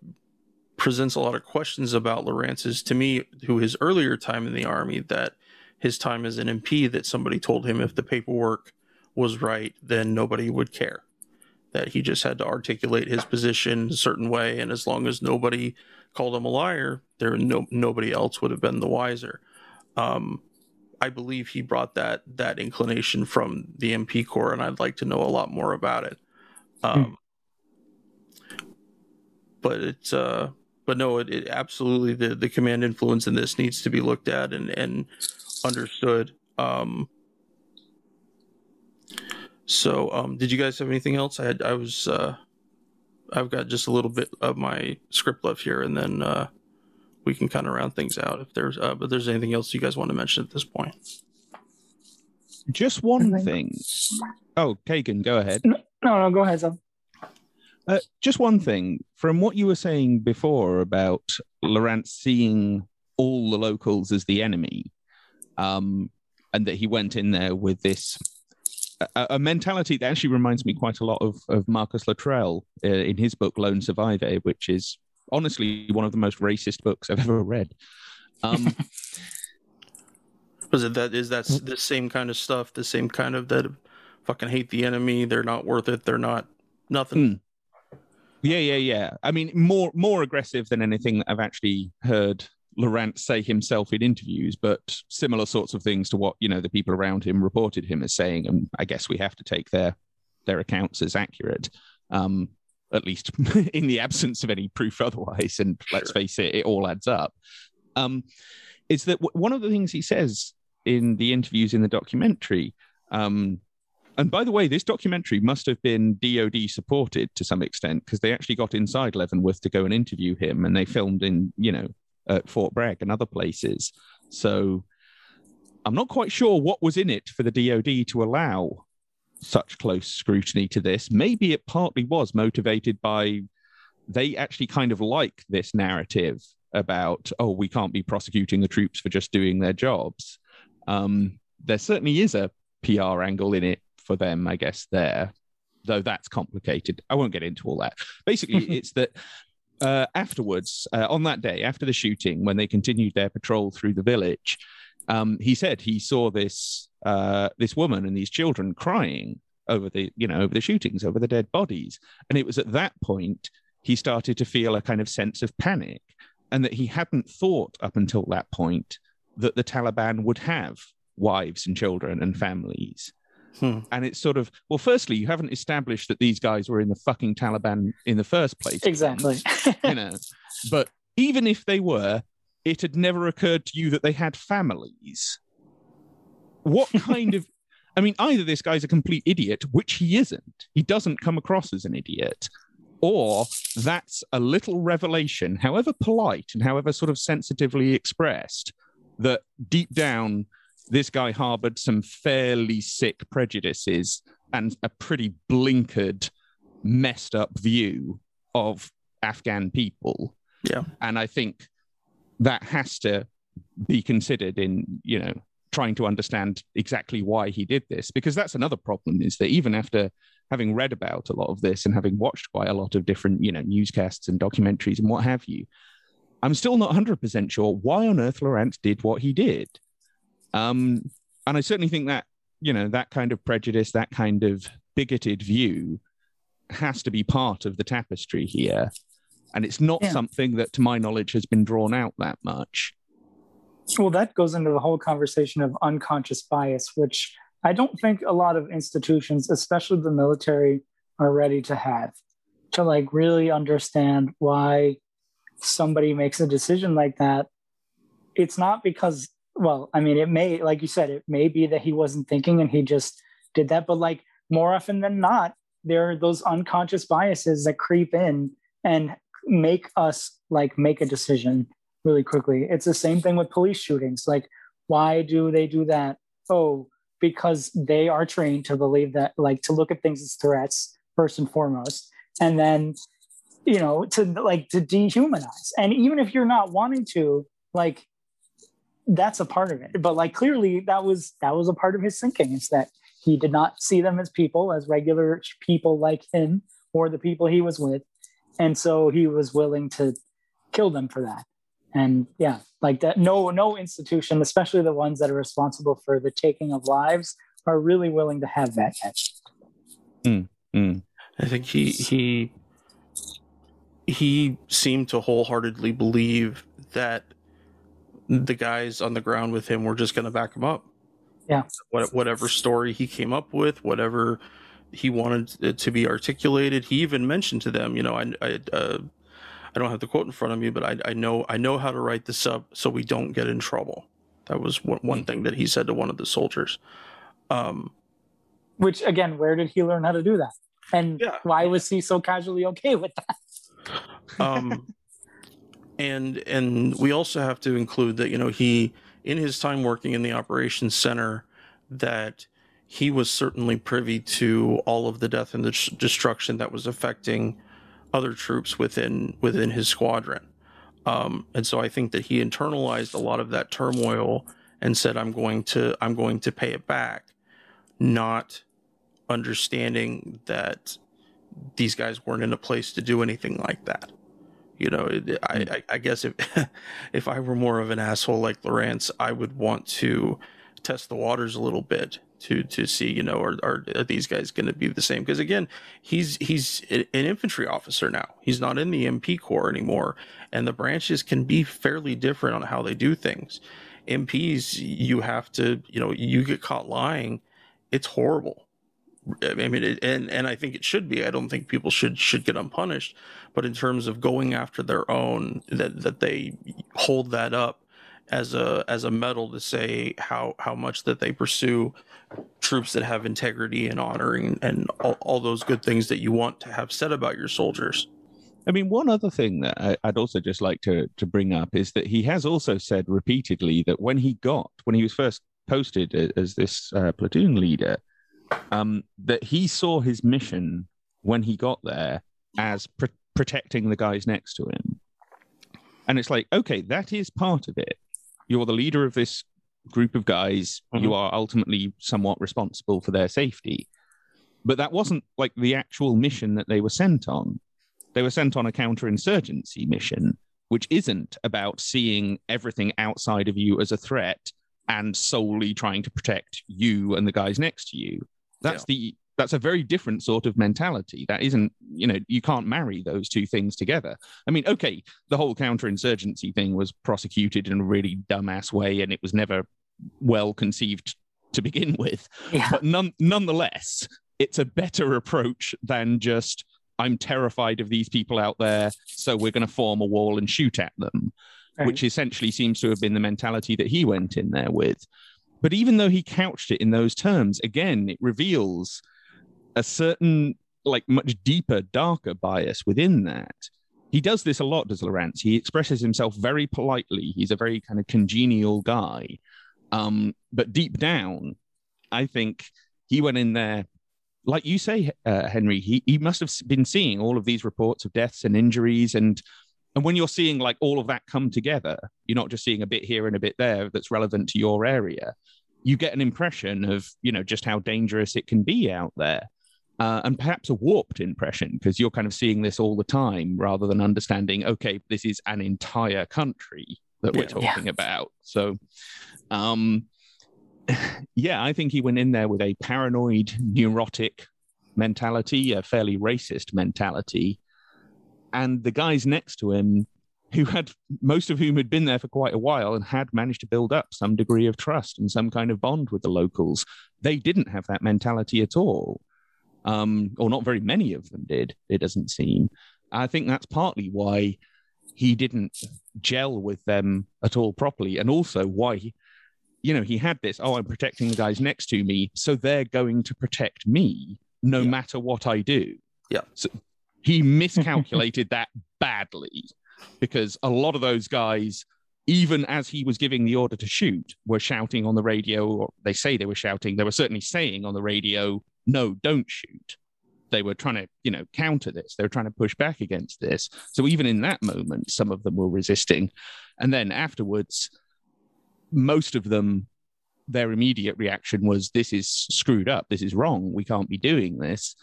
presents a lot of questions about Lorance's to me, who his earlier time in the army, that his time as an MP, that somebody told him if the paperwork was right, then nobody would care. That he just had to articulate his position a certain way, and as long as nobody called him a liar, there no nobody else would have been the wiser. Um, I believe he brought that that inclination from the MP Corps, and I'd like to know a lot more about it. Um, hmm. But it's uh, but no, it, it, absolutely the the command influence in this needs to be looked at and and understood. Um, so, um, did you guys have anything else? I had I was uh, I've got just a little bit of my script left here, and then uh, we can kind of round things out if there's uh, but there's anything else you guys want to mention at this point. Just one thing. Oh, Kagan, go ahead. No, no, go ahead, Sam. Uh, just one thing from what you were saying before about Lorance seeing all the locals as the enemy, um, and that he went in there with this a, a, mentality that actually reminds me quite a lot of, of Marcus Luttrell uh, in his book Lone Survivor, which is honestly one of the most racist books I've ever read. Um, Was it that? Is that the same kind of stuff? The same kind of that fucking hate the enemy. They're not worth it. They're not nothing. Hmm. Yeah, yeah, yeah. I mean, more more aggressive than anything I've actually heard Lorance say himself in interviews, but similar sorts of things to what you know the people around him reported him as saying, and I guess we have to take their their accounts as accurate. Um, at least in the absence of any proof otherwise. And sure. let's face it, it all adds up. Um, is that w- one of the things he says in the interviews in the documentary? Um, and by the way, this documentary must have been DoD supported to some extent because they actually got inside Leavenworth to go and interview him, and they filmed in, you know, at Fort Bragg and other places. So I'm not quite sure what was in it for the DoD to allow such close scrutiny to this. Maybe it partly was motivated by they actually kind of like this narrative about, oh, we can't be prosecuting the troops for just doing their jobs. Um, there certainly is a PR angle in it for them, I guess, there, though that's complicated. I won't get into all that. Basically, it's that uh, afterwards, uh, on that day, after the shooting, when they continued their patrol through the village, um, he said he saw this uh, this woman and these children crying over the you know over the shootings, over the dead bodies, and it was at that point he started to feel a kind of sense of panic, and that he hadn't thought up until that point that the Taliban would have wives and children and families. Hmm. And it's sort of well, firstly, you haven't established that these guys were in the fucking Taliban in the first place. Exactly. you know, but even if they were, it had never occurred to you that they had families. What kind of I mean, either this guy's a complete idiot, which he isn't. He doesn't come across as an idiot. Or that's a little revelation, however polite and however sort of sensitively expressed, that deep down, this guy harbored some fairly sick prejudices and a pretty blinkered, messed up view of Afghan people. Yeah. And I think that has to be considered in you know trying to understand exactly why he did this because that's another problem is that even after having read about a lot of this and having watched quite a lot of different you know newscasts and documentaries and what have you i'm still not 100% sure why on earth lorance did what he did um, and i certainly think that you know that kind of prejudice that kind of bigoted view has to be part of the tapestry here and it's not yeah. something that, to my knowledge, has been drawn out that much. Well, that goes into the whole conversation of unconscious bias, which I don't think a lot of institutions, especially the military, are ready to have to like really understand why somebody makes a decision like that. It's not because, well, I mean, it may, like you said, it may be that he wasn't thinking and he just did that, but like more often than not, there are those unconscious biases that creep in and make us like make a decision really quickly. It's the same thing with police shootings. Like, why do they do that? Oh, because they are trained to believe that, like, to look at things as threats first and foremost, and then, you know, to like to dehumanize. And even if you're not wanting to, like, that's a part of it. But like, clearly, that was that was a part of his thinking. Is that he did not see them as people, as regular people like him or the people he was with, and so he was willing to kill them for that and yeah like that no no institution especially the ones that are responsible for the taking of lives are really willing to have that yet. Mm. I think he he he seemed to wholeheartedly believe that the guys on the ground with him were just going to back him up. Yeah. What, whatever story he came up with, whatever he wanted it to be articulated, he even mentioned to them, you know, I I, uh, I don't have the quote in front of me, but I, I know I know how to write this up so we don't get in trouble. That was one, one thing that he said to one of the soldiers. Um, Which again, where did he learn how to do that? And Yeah. why was he so casually okay with that? um, and and we also have to include that you know he in his time working in the operations center that he was certainly privy to all of the death and the destruction that was affecting other troops within within his squadron um, and so i think that he internalized a lot of that turmoil and said i'm going to i'm going to pay it back not understanding that these guys weren't in a place to do anything like that. You know, it, I, mm. I, I guess if if I were more of an asshole like Lorance, I would want to test the waters a little bit to to see, you know, are are, are these guys going to be the same? Because again, he's he's an infantry officer now. He's not in the MP Corps anymore, and the branches can be fairly different on how they do things. MPs, you have to, you know, you get caught lying, it's horrible. I mean, it, and and I think it should be. I don't think people should should get unpunished, but in terms of going after their own, that that they hold that up as a as a medal to say how how much that they pursue troops that have integrity and honor and, all, all those good things that you want to have said about your soldiers. I mean, one other thing that I, I'd also just like to to bring up is that he has also said repeatedly that when he got when he was first posted as this uh, platoon leader, um, that he saw his mission when he got there as pr- protecting the guys next to him, and it's like, okay, that is part of it. You're the leader of this group of guys. You are ultimately somewhat responsible for their safety, but that wasn't like the actual mission that they were sent on they were sent on a counterinsurgency mission, which isn't about seeing everything outside of you as a threat and solely trying to protect you and the guys next to you. That's the that's a very different sort of mentality. That isn't, you know, you can't marry those two things together. I mean, okay, the whole counterinsurgency thing was prosecuted in a really dumbass way, and it was never well conceived to begin with. Yeah. But none, nonetheless, it's a better approach than just I'm terrified of these people out there, so we're going to form a wall and shoot at them, Right. which essentially seems to have been the mentality that he went in there with. But even though he couched it in those terms, again, it reveals a certain, like, much deeper, darker bias within that. He does this a lot, does Lorance? He expresses himself very politely. He's a very kind of congenial guy. Um, but deep down, I think he went in there like you say, uh, Henry, he, he must have been seeing all of these reports of deaths and injuries, and and when you're seeing like all of that come together, you're not just seeing a bit here and a bit there that's relevant to your area. You get an impression of you know just how dangerous it can be out there, uh, and perhaps a warped impression because you're kind of seeing this all the time rather than understanding. Okay, this is an entire country that we're Yeah. talking about. So, um, yeah, I think he went in there with a paranoid, neurotic mentality, a fairly racist mentality. And the guys next to him, who had most of whom had been there for quite a while and had managed to build up some degree of trust and some kind of bond with the locals, they didn't have that mentality at all. Um, or not very many of them did, it doesn't seem. I think that's partly why he didn't gel with them at all properly, and also why he, you know, he had this, oh, I'm protecting the guys next to me, so they're going to protect me no Yeah. matter what I do. Yeah. So he miscalculated that badly because a lot of those guys, even as he was giving the order to shoot, were shouting on the radio, or they say they were shouting, they were certainly saying on the radio, no, don't shoot. They were trying to, you know, counter this. They were trying to push back against this. So even in that moment, some of them were resisting. And then afterwards, most of them their immediate reaction was this is screwed up this is wrong we can't be doing this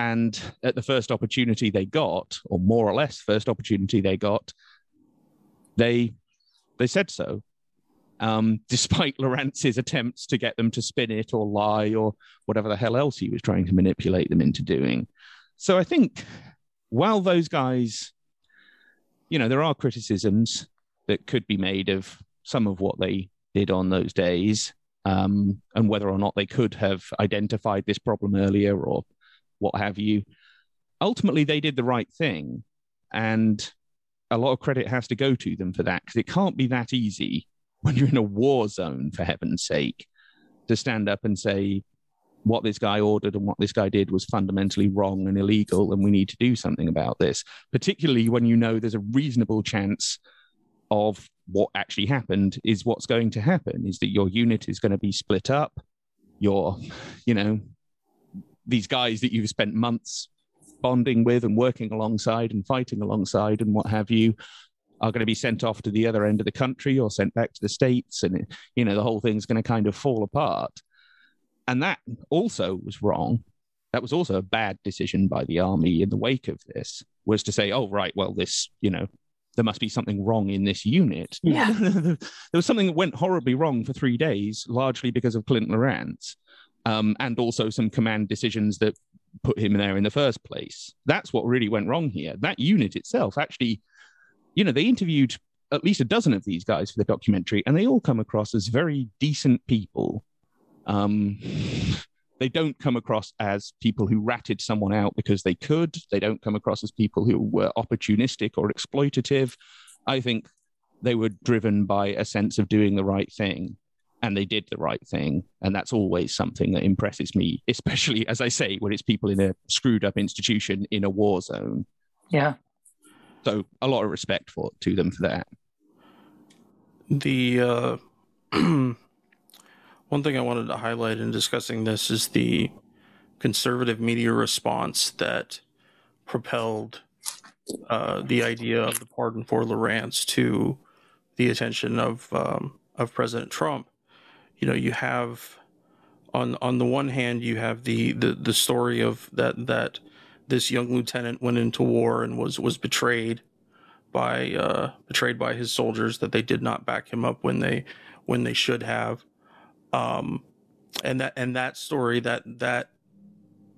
and at the first opportunity they got or more or less first opportunity they got they they said so um, despite Lorance's attempts to get them to spin it or lie or whatever the hell else he was trying to manipulate them into doing. So I think while those guys, you know, there are criticisms that could be made of some of what they did on those days um, and whether or not they could have identified this problem earlier or what have you. Ultimately, they did the right thing. And a lot of credit has to go to them for that because it can't be that easy when you're in a war zone, for heaven's sake, to stand up and say what this guy ordered and what this guy did was fundamentally wrong and illegal, and we need to do something about this, particularly when you know there's a reasonable chance of what actually happened is what's going to happen is that your unit is going to be split up your you know these guys that you've spent months bonding with and working alongside and fighting alongside and what have you are going to be sent off to the other end of the country or sent back to the states and you know the whole thing's going to kind of fall apart and that also was wrong that was also a bad decision by the army in the wake of this was to say oh right well this you know there must be something wrong in this unit. Yeah. there was something that went horribly wrong for three days, largely because of Clint Lorance, um, and also some command decisions that put him there in the first place. That's what really went wrong here. That unit itself, actually, you know, they interviewed at least a dozen of these guys for the documentary, and they all come across as very decent people. Um, they don't come across as people who ratted someone out because they could. They don't come across as people who were opportunistic or exploitative. I think they were driven by a sense of doing the right thing and they did the right thing. And that's always something that impresses me, especially as I say, when it's people in a screwed up institution in a war zone. Yeah. So a lot of respect for to them for that. The uh, one thing I wanted to highlight in discussing this is the conservative media response that propelled uh, the idea of the pardon for Lorance to the attention of um, of President Trump you know you have on on the one hand you have the the, the story of that that this young lieutenant went into war and was was betrayed by uh, betrayed by his soldiers that they did not back him up when they when they should have. Um, and that and that story that that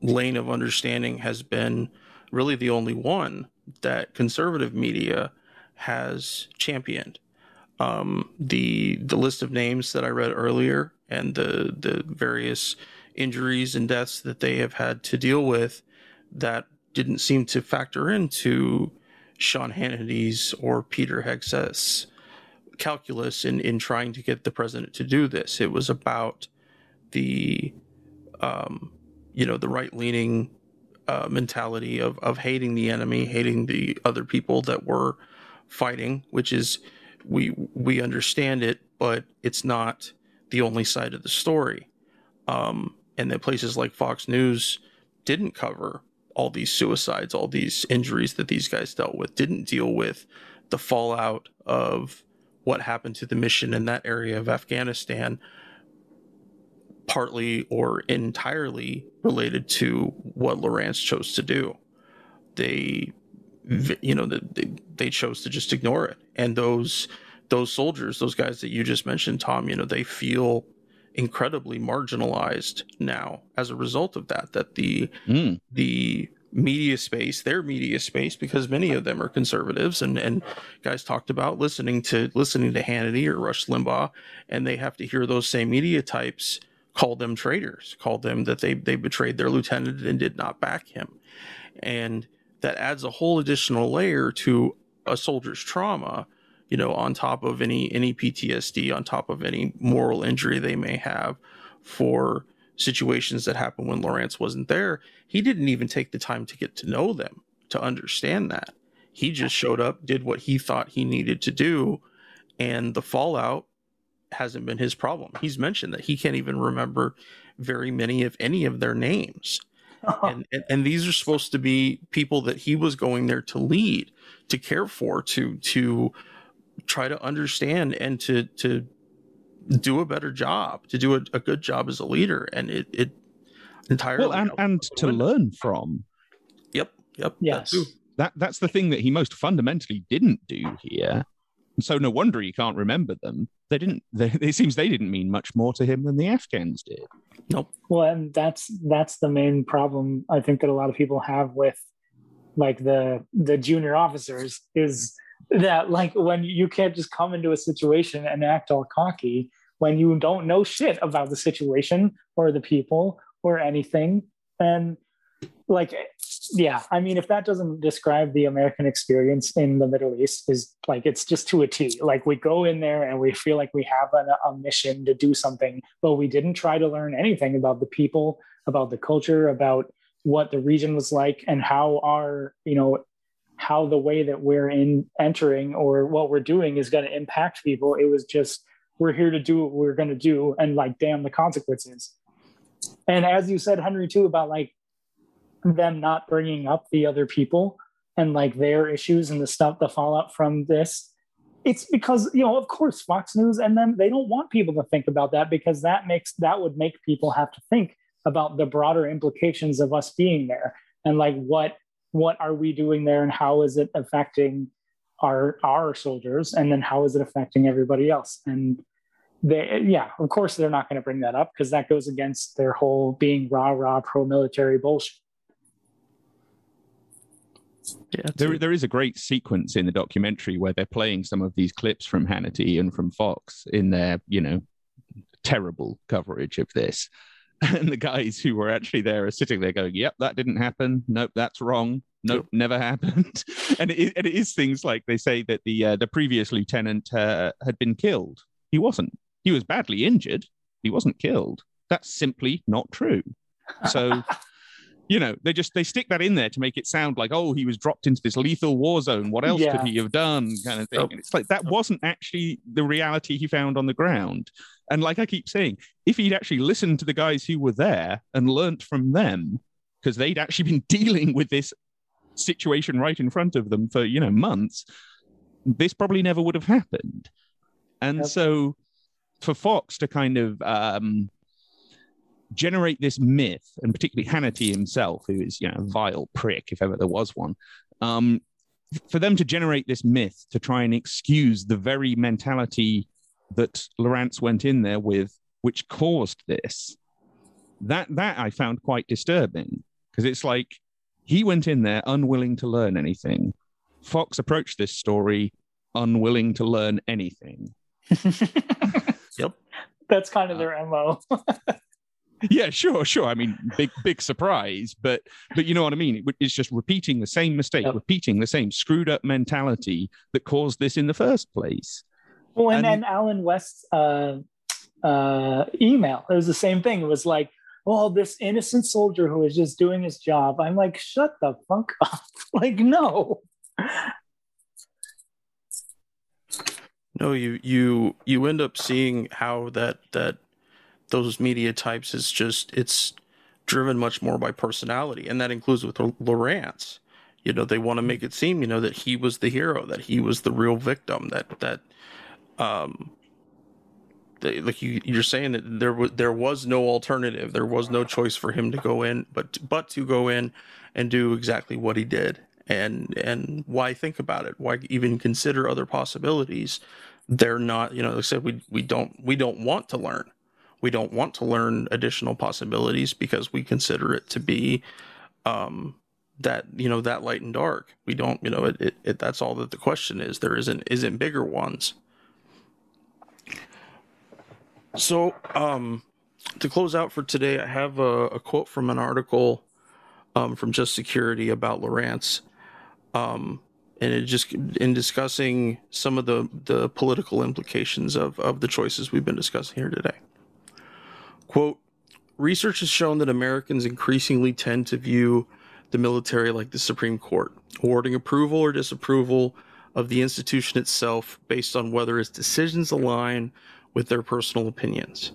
lane of understanding has been really the only one that conservative media has championed um, the the list of names that I read earlier and the the various injuries and deaths that they have had to deal with that didn't seem to factor into Sean Hannity's or Peter Hegseth's calculus in in trying to get the president to do this. It was about the um, you know the right leaning uh, mentality of of hating the enemy, hating the other people that were fighting, which is we we understand it, but it's not the only side of the story. Um, and that places like Fox News didn't cover all these suicides, all these injuries that these guys dealt with, didn't deal with the fallout of what happened to the mission in that area of Afghanistan, partly or entirely related to what Lorance chose to do. They you know, they, they chose to just ignore it. And those those soldiers, those guys that you just mentioned, Tom, you know, they feel incredibly marginalized now as a result of that. That the mm. the media space, their media space, because many of them are conservatives, and and guys talked about listening to listening to Hannity or Rush Limbaugh, and they have to hear those same media types call them traitors, call them that they they betrayed their lieutenant and did not back him, and that adds a whole additional layer to a soldier's trauma you know on top of any any ptsd on top of any moral injury they may have for situations that happened when lorance wasn't there. He didn't even take the time to get to know them to understand that. He just showed up did what he thought he needed to do and the fallout hasn't been his problem. He's mentioned that he can't even remember very many of any of their names and, and, and these are supposed to be people that he was going there to lead, to care for, to to try to understand and to to do a better job, to do a, a good job as a leader, and it it entirely well, and, and to learn from. Yep, yep, yes. That, that that's the thing that he most fundamentally didn't do here. So no wonder he can't remember them. They didn't. They, it seems they didn't mean much more to him than the Afghans did. Nope. Well, and that's that's the main problem I think that a lot of people have with like the the junior officers is that like when you can't just come into a situation and act all cocky when you don't know shit about the situation or the people or anything and like yeah i mean if that doesn't describe the american experience in the middle east is like it's just to a t. Like we go in there and we feel like we have an, a mission to do something but we didn't try to learn anything about the people about the culture about what the region was like and how our you know how the way that we're in entering or what we're doing is going to impact people. It was just we're here to do what we're going to do and like damn the consequences. And as you said henry too about like them not bringing up the other people and like their issues and the stuff the fallout from this it's because you know of course fox news and then they don't want people to think about that because that makes that would make people have to think about the broader implications of us being there and like what what are we doing there and how is it affecting our our soldiers and then how is it affecting everybody else? And they yeah of course they're not going to bring that up because that goes against their whole being rah rah pro military bullshit yeah, there, there is a great sequence in the documentary where they're playing some of these clips from Hannity and from Fox in their, you know, terrible coverage of this. And the guys who were actually there are sitting there going, "Yep, that didn't happen. Nope, that's wrong. Nope, never happened." and, it, and it is things like they say that the uh, the previous lieutenant uh, had been killed. He wasn't. He was badly injured. He wasn't killed. That's simply not true. So you know they just they stick that in there to make it sound like oh he was dropped into this lethal war zone. What else yeah. could he have done? Kind of thing. Oh. it's like that wasn't actually the reality he found on the ground. And like i keep saying if he'd actually listened to the guys who were there and learnt from them because they'd actually been dealing with this situation right in front of them for you know months this probably never would have happened. And so for fox to kind of um generate this myth, and particularly Hannity himself, who is you know a vile prick if ever there was one, um, for them to generate this myth to try and excuse the very mentality that Lorance went in there with, which caused this. That that I found quite disturbing because it's like he went in there unwilling to learn anything. Fox approached this story unwilling to learn anything. yep. That's kind of their MO. yeah, sure, sure. I mean, big, big surprise, but but you know what I mean. it's just repeating the same mistake, yep. repeating the same screwed up mentality that caused this in the first place. Well, and, and then Allen West's uh, uh, email, it was the same thing. It was like, "Oh, this innocent soldier who is just doing his job." I'm like, "Shut the fuck up!" like, no. No, you you you end up seeing how that that those media types is just it's driven much more by personality, and that includes with Lorance. You know, they want to make it seem, you know, that he was the hero, that he was the real victim, that that um they, like you you're saying that there was there was no alternative, there was no choice for him to go in, but but to go in and do exactly what he did. And and why think about it? Why even consider other possibilities? They're not, you know, like I said, we we don't we don't want to learn we don't want to learn additional possibilities because we consider it to be um, that you know that light and dark. We don't, you know, it, it, it that's all that the question is. There isn't isn't bigger ones. So, um, to close out for today, I have a, a quote from an article um, from Just Security about Lorance. Um, and it just in discussing some of the, the political implications of, of the choices we've been discussing here today. Quote, research has shown that Americans increasingly tend to view the military like the Supreme Court, awarding approval or disapproval of the institution itself based on whether its decisions align with their personal opinions.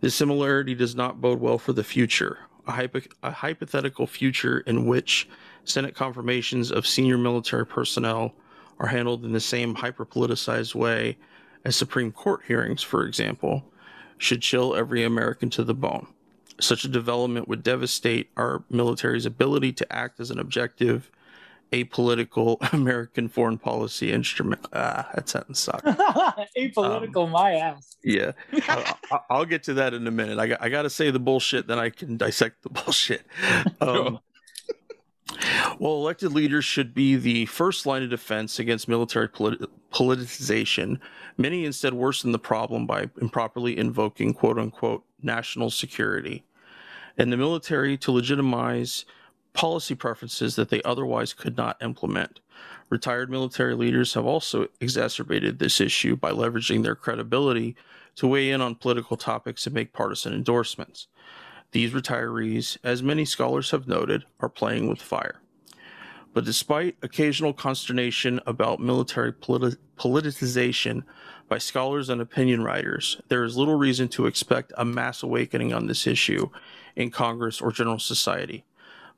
This similarity does not bode well for the future, a, hypo- a hypothetical future in which Senate confirmations of senior military personnel are handled in the same hyper politicized way as Supreme Court hearings, for example, should chill every American to the bone. Such a development would devastate our military's ability to act as an objective apolitical American foreign policy instrument. Ah, that sentence sucked. Apolitical, um, my ass. Yeah, I'll, I'll, get to that in a minute. I got, I got to say the bullshit, then I can dissect the bullshit. Um, well, elected leaders should be the first line of defense against military politi- politicization. Many instead worsen the problem by improperly invoking quote unquote national security and the military to legitimize policy preferences that they otherwise could not implement. Retired military leaders have also exacerbated this issue by leveraging their credibility to weigh in on political topics and make partisan endorsements. These retirees, as many scholars have noted, are playing with fire. But despite occasional consternation about military politi- politicization by scholars and opinion writers, there is little reason to expect a mass awakening on this issue in Congress or general society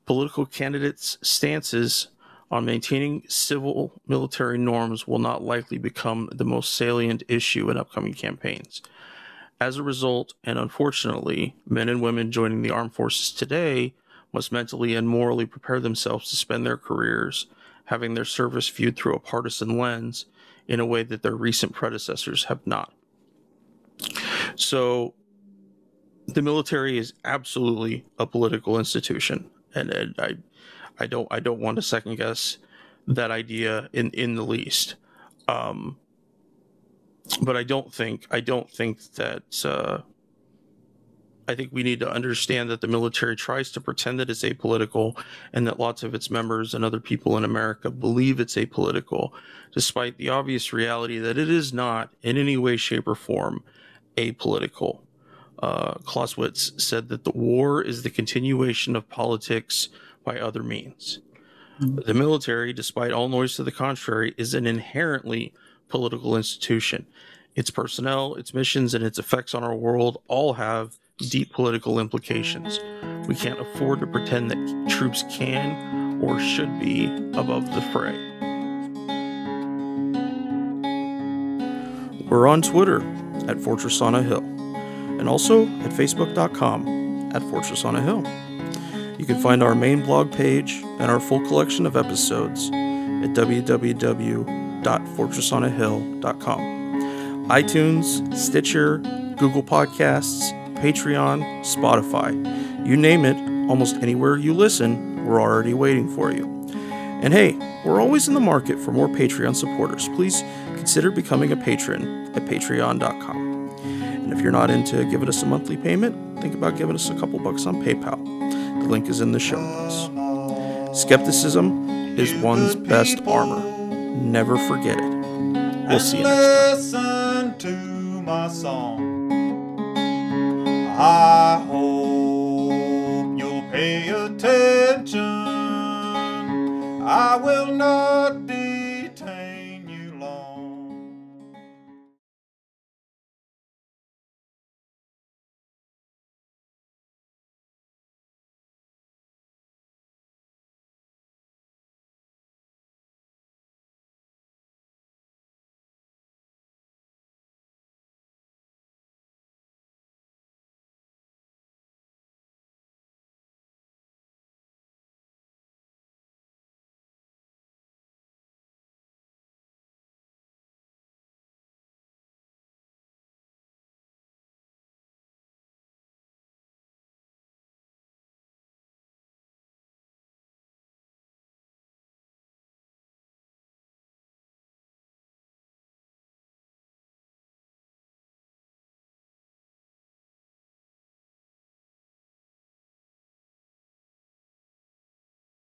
political candidates' stances on maintaining civil military norms will not likely become the most salient issue in upcoming campaigns. As a result, and unfortunately, men and women joining the armed forces today must mentally and morally prepare themselves to spend their careers having their service viewed through a partisan lens in a way that their recent predecessors have not. So, the military is absolutely a political institution and, and I, I don't I don't want to second guess that idea in in the least. Um, but I don't think I don't think that uh, I think we need to understand that the military tries to pretend that it's apolitical and that lots of its members and other people in America believe it's apolitical, despite the obvious reality that it is not in any way, shape, or form apolitical uh, Clausewitz said that the war is the continuation of politics by other means. Mm-hmm. The military, despite all noise to the contrary, is an inherently political institution. Its personnel, its missions, and its effects on our world all have deep political implications. We can't afford to pretend that troops can or should be above the fray. We're on Twitter at Fortress on a Hill and also at facebook.com at Fortress on a Hill. You can find our main blog page and our full collection of episodes at www.fortressonahill.com. iTunes, Stitcher, Google Podcasts, Patreon, Spotify. You name it, almost anywhere you listen, we're already waiting for you. And hey, we're always in the market for more Patreon supporters. Please consider becoming a patron at patreon.com. And if you're not into giving us a monthly payment, think about giving us a couple bucks on PayPal. The link is in the show notes. Skepticism is one's best armor. Never forget it. We'll see you next time. to my song. I hope you'll pay attention. I will not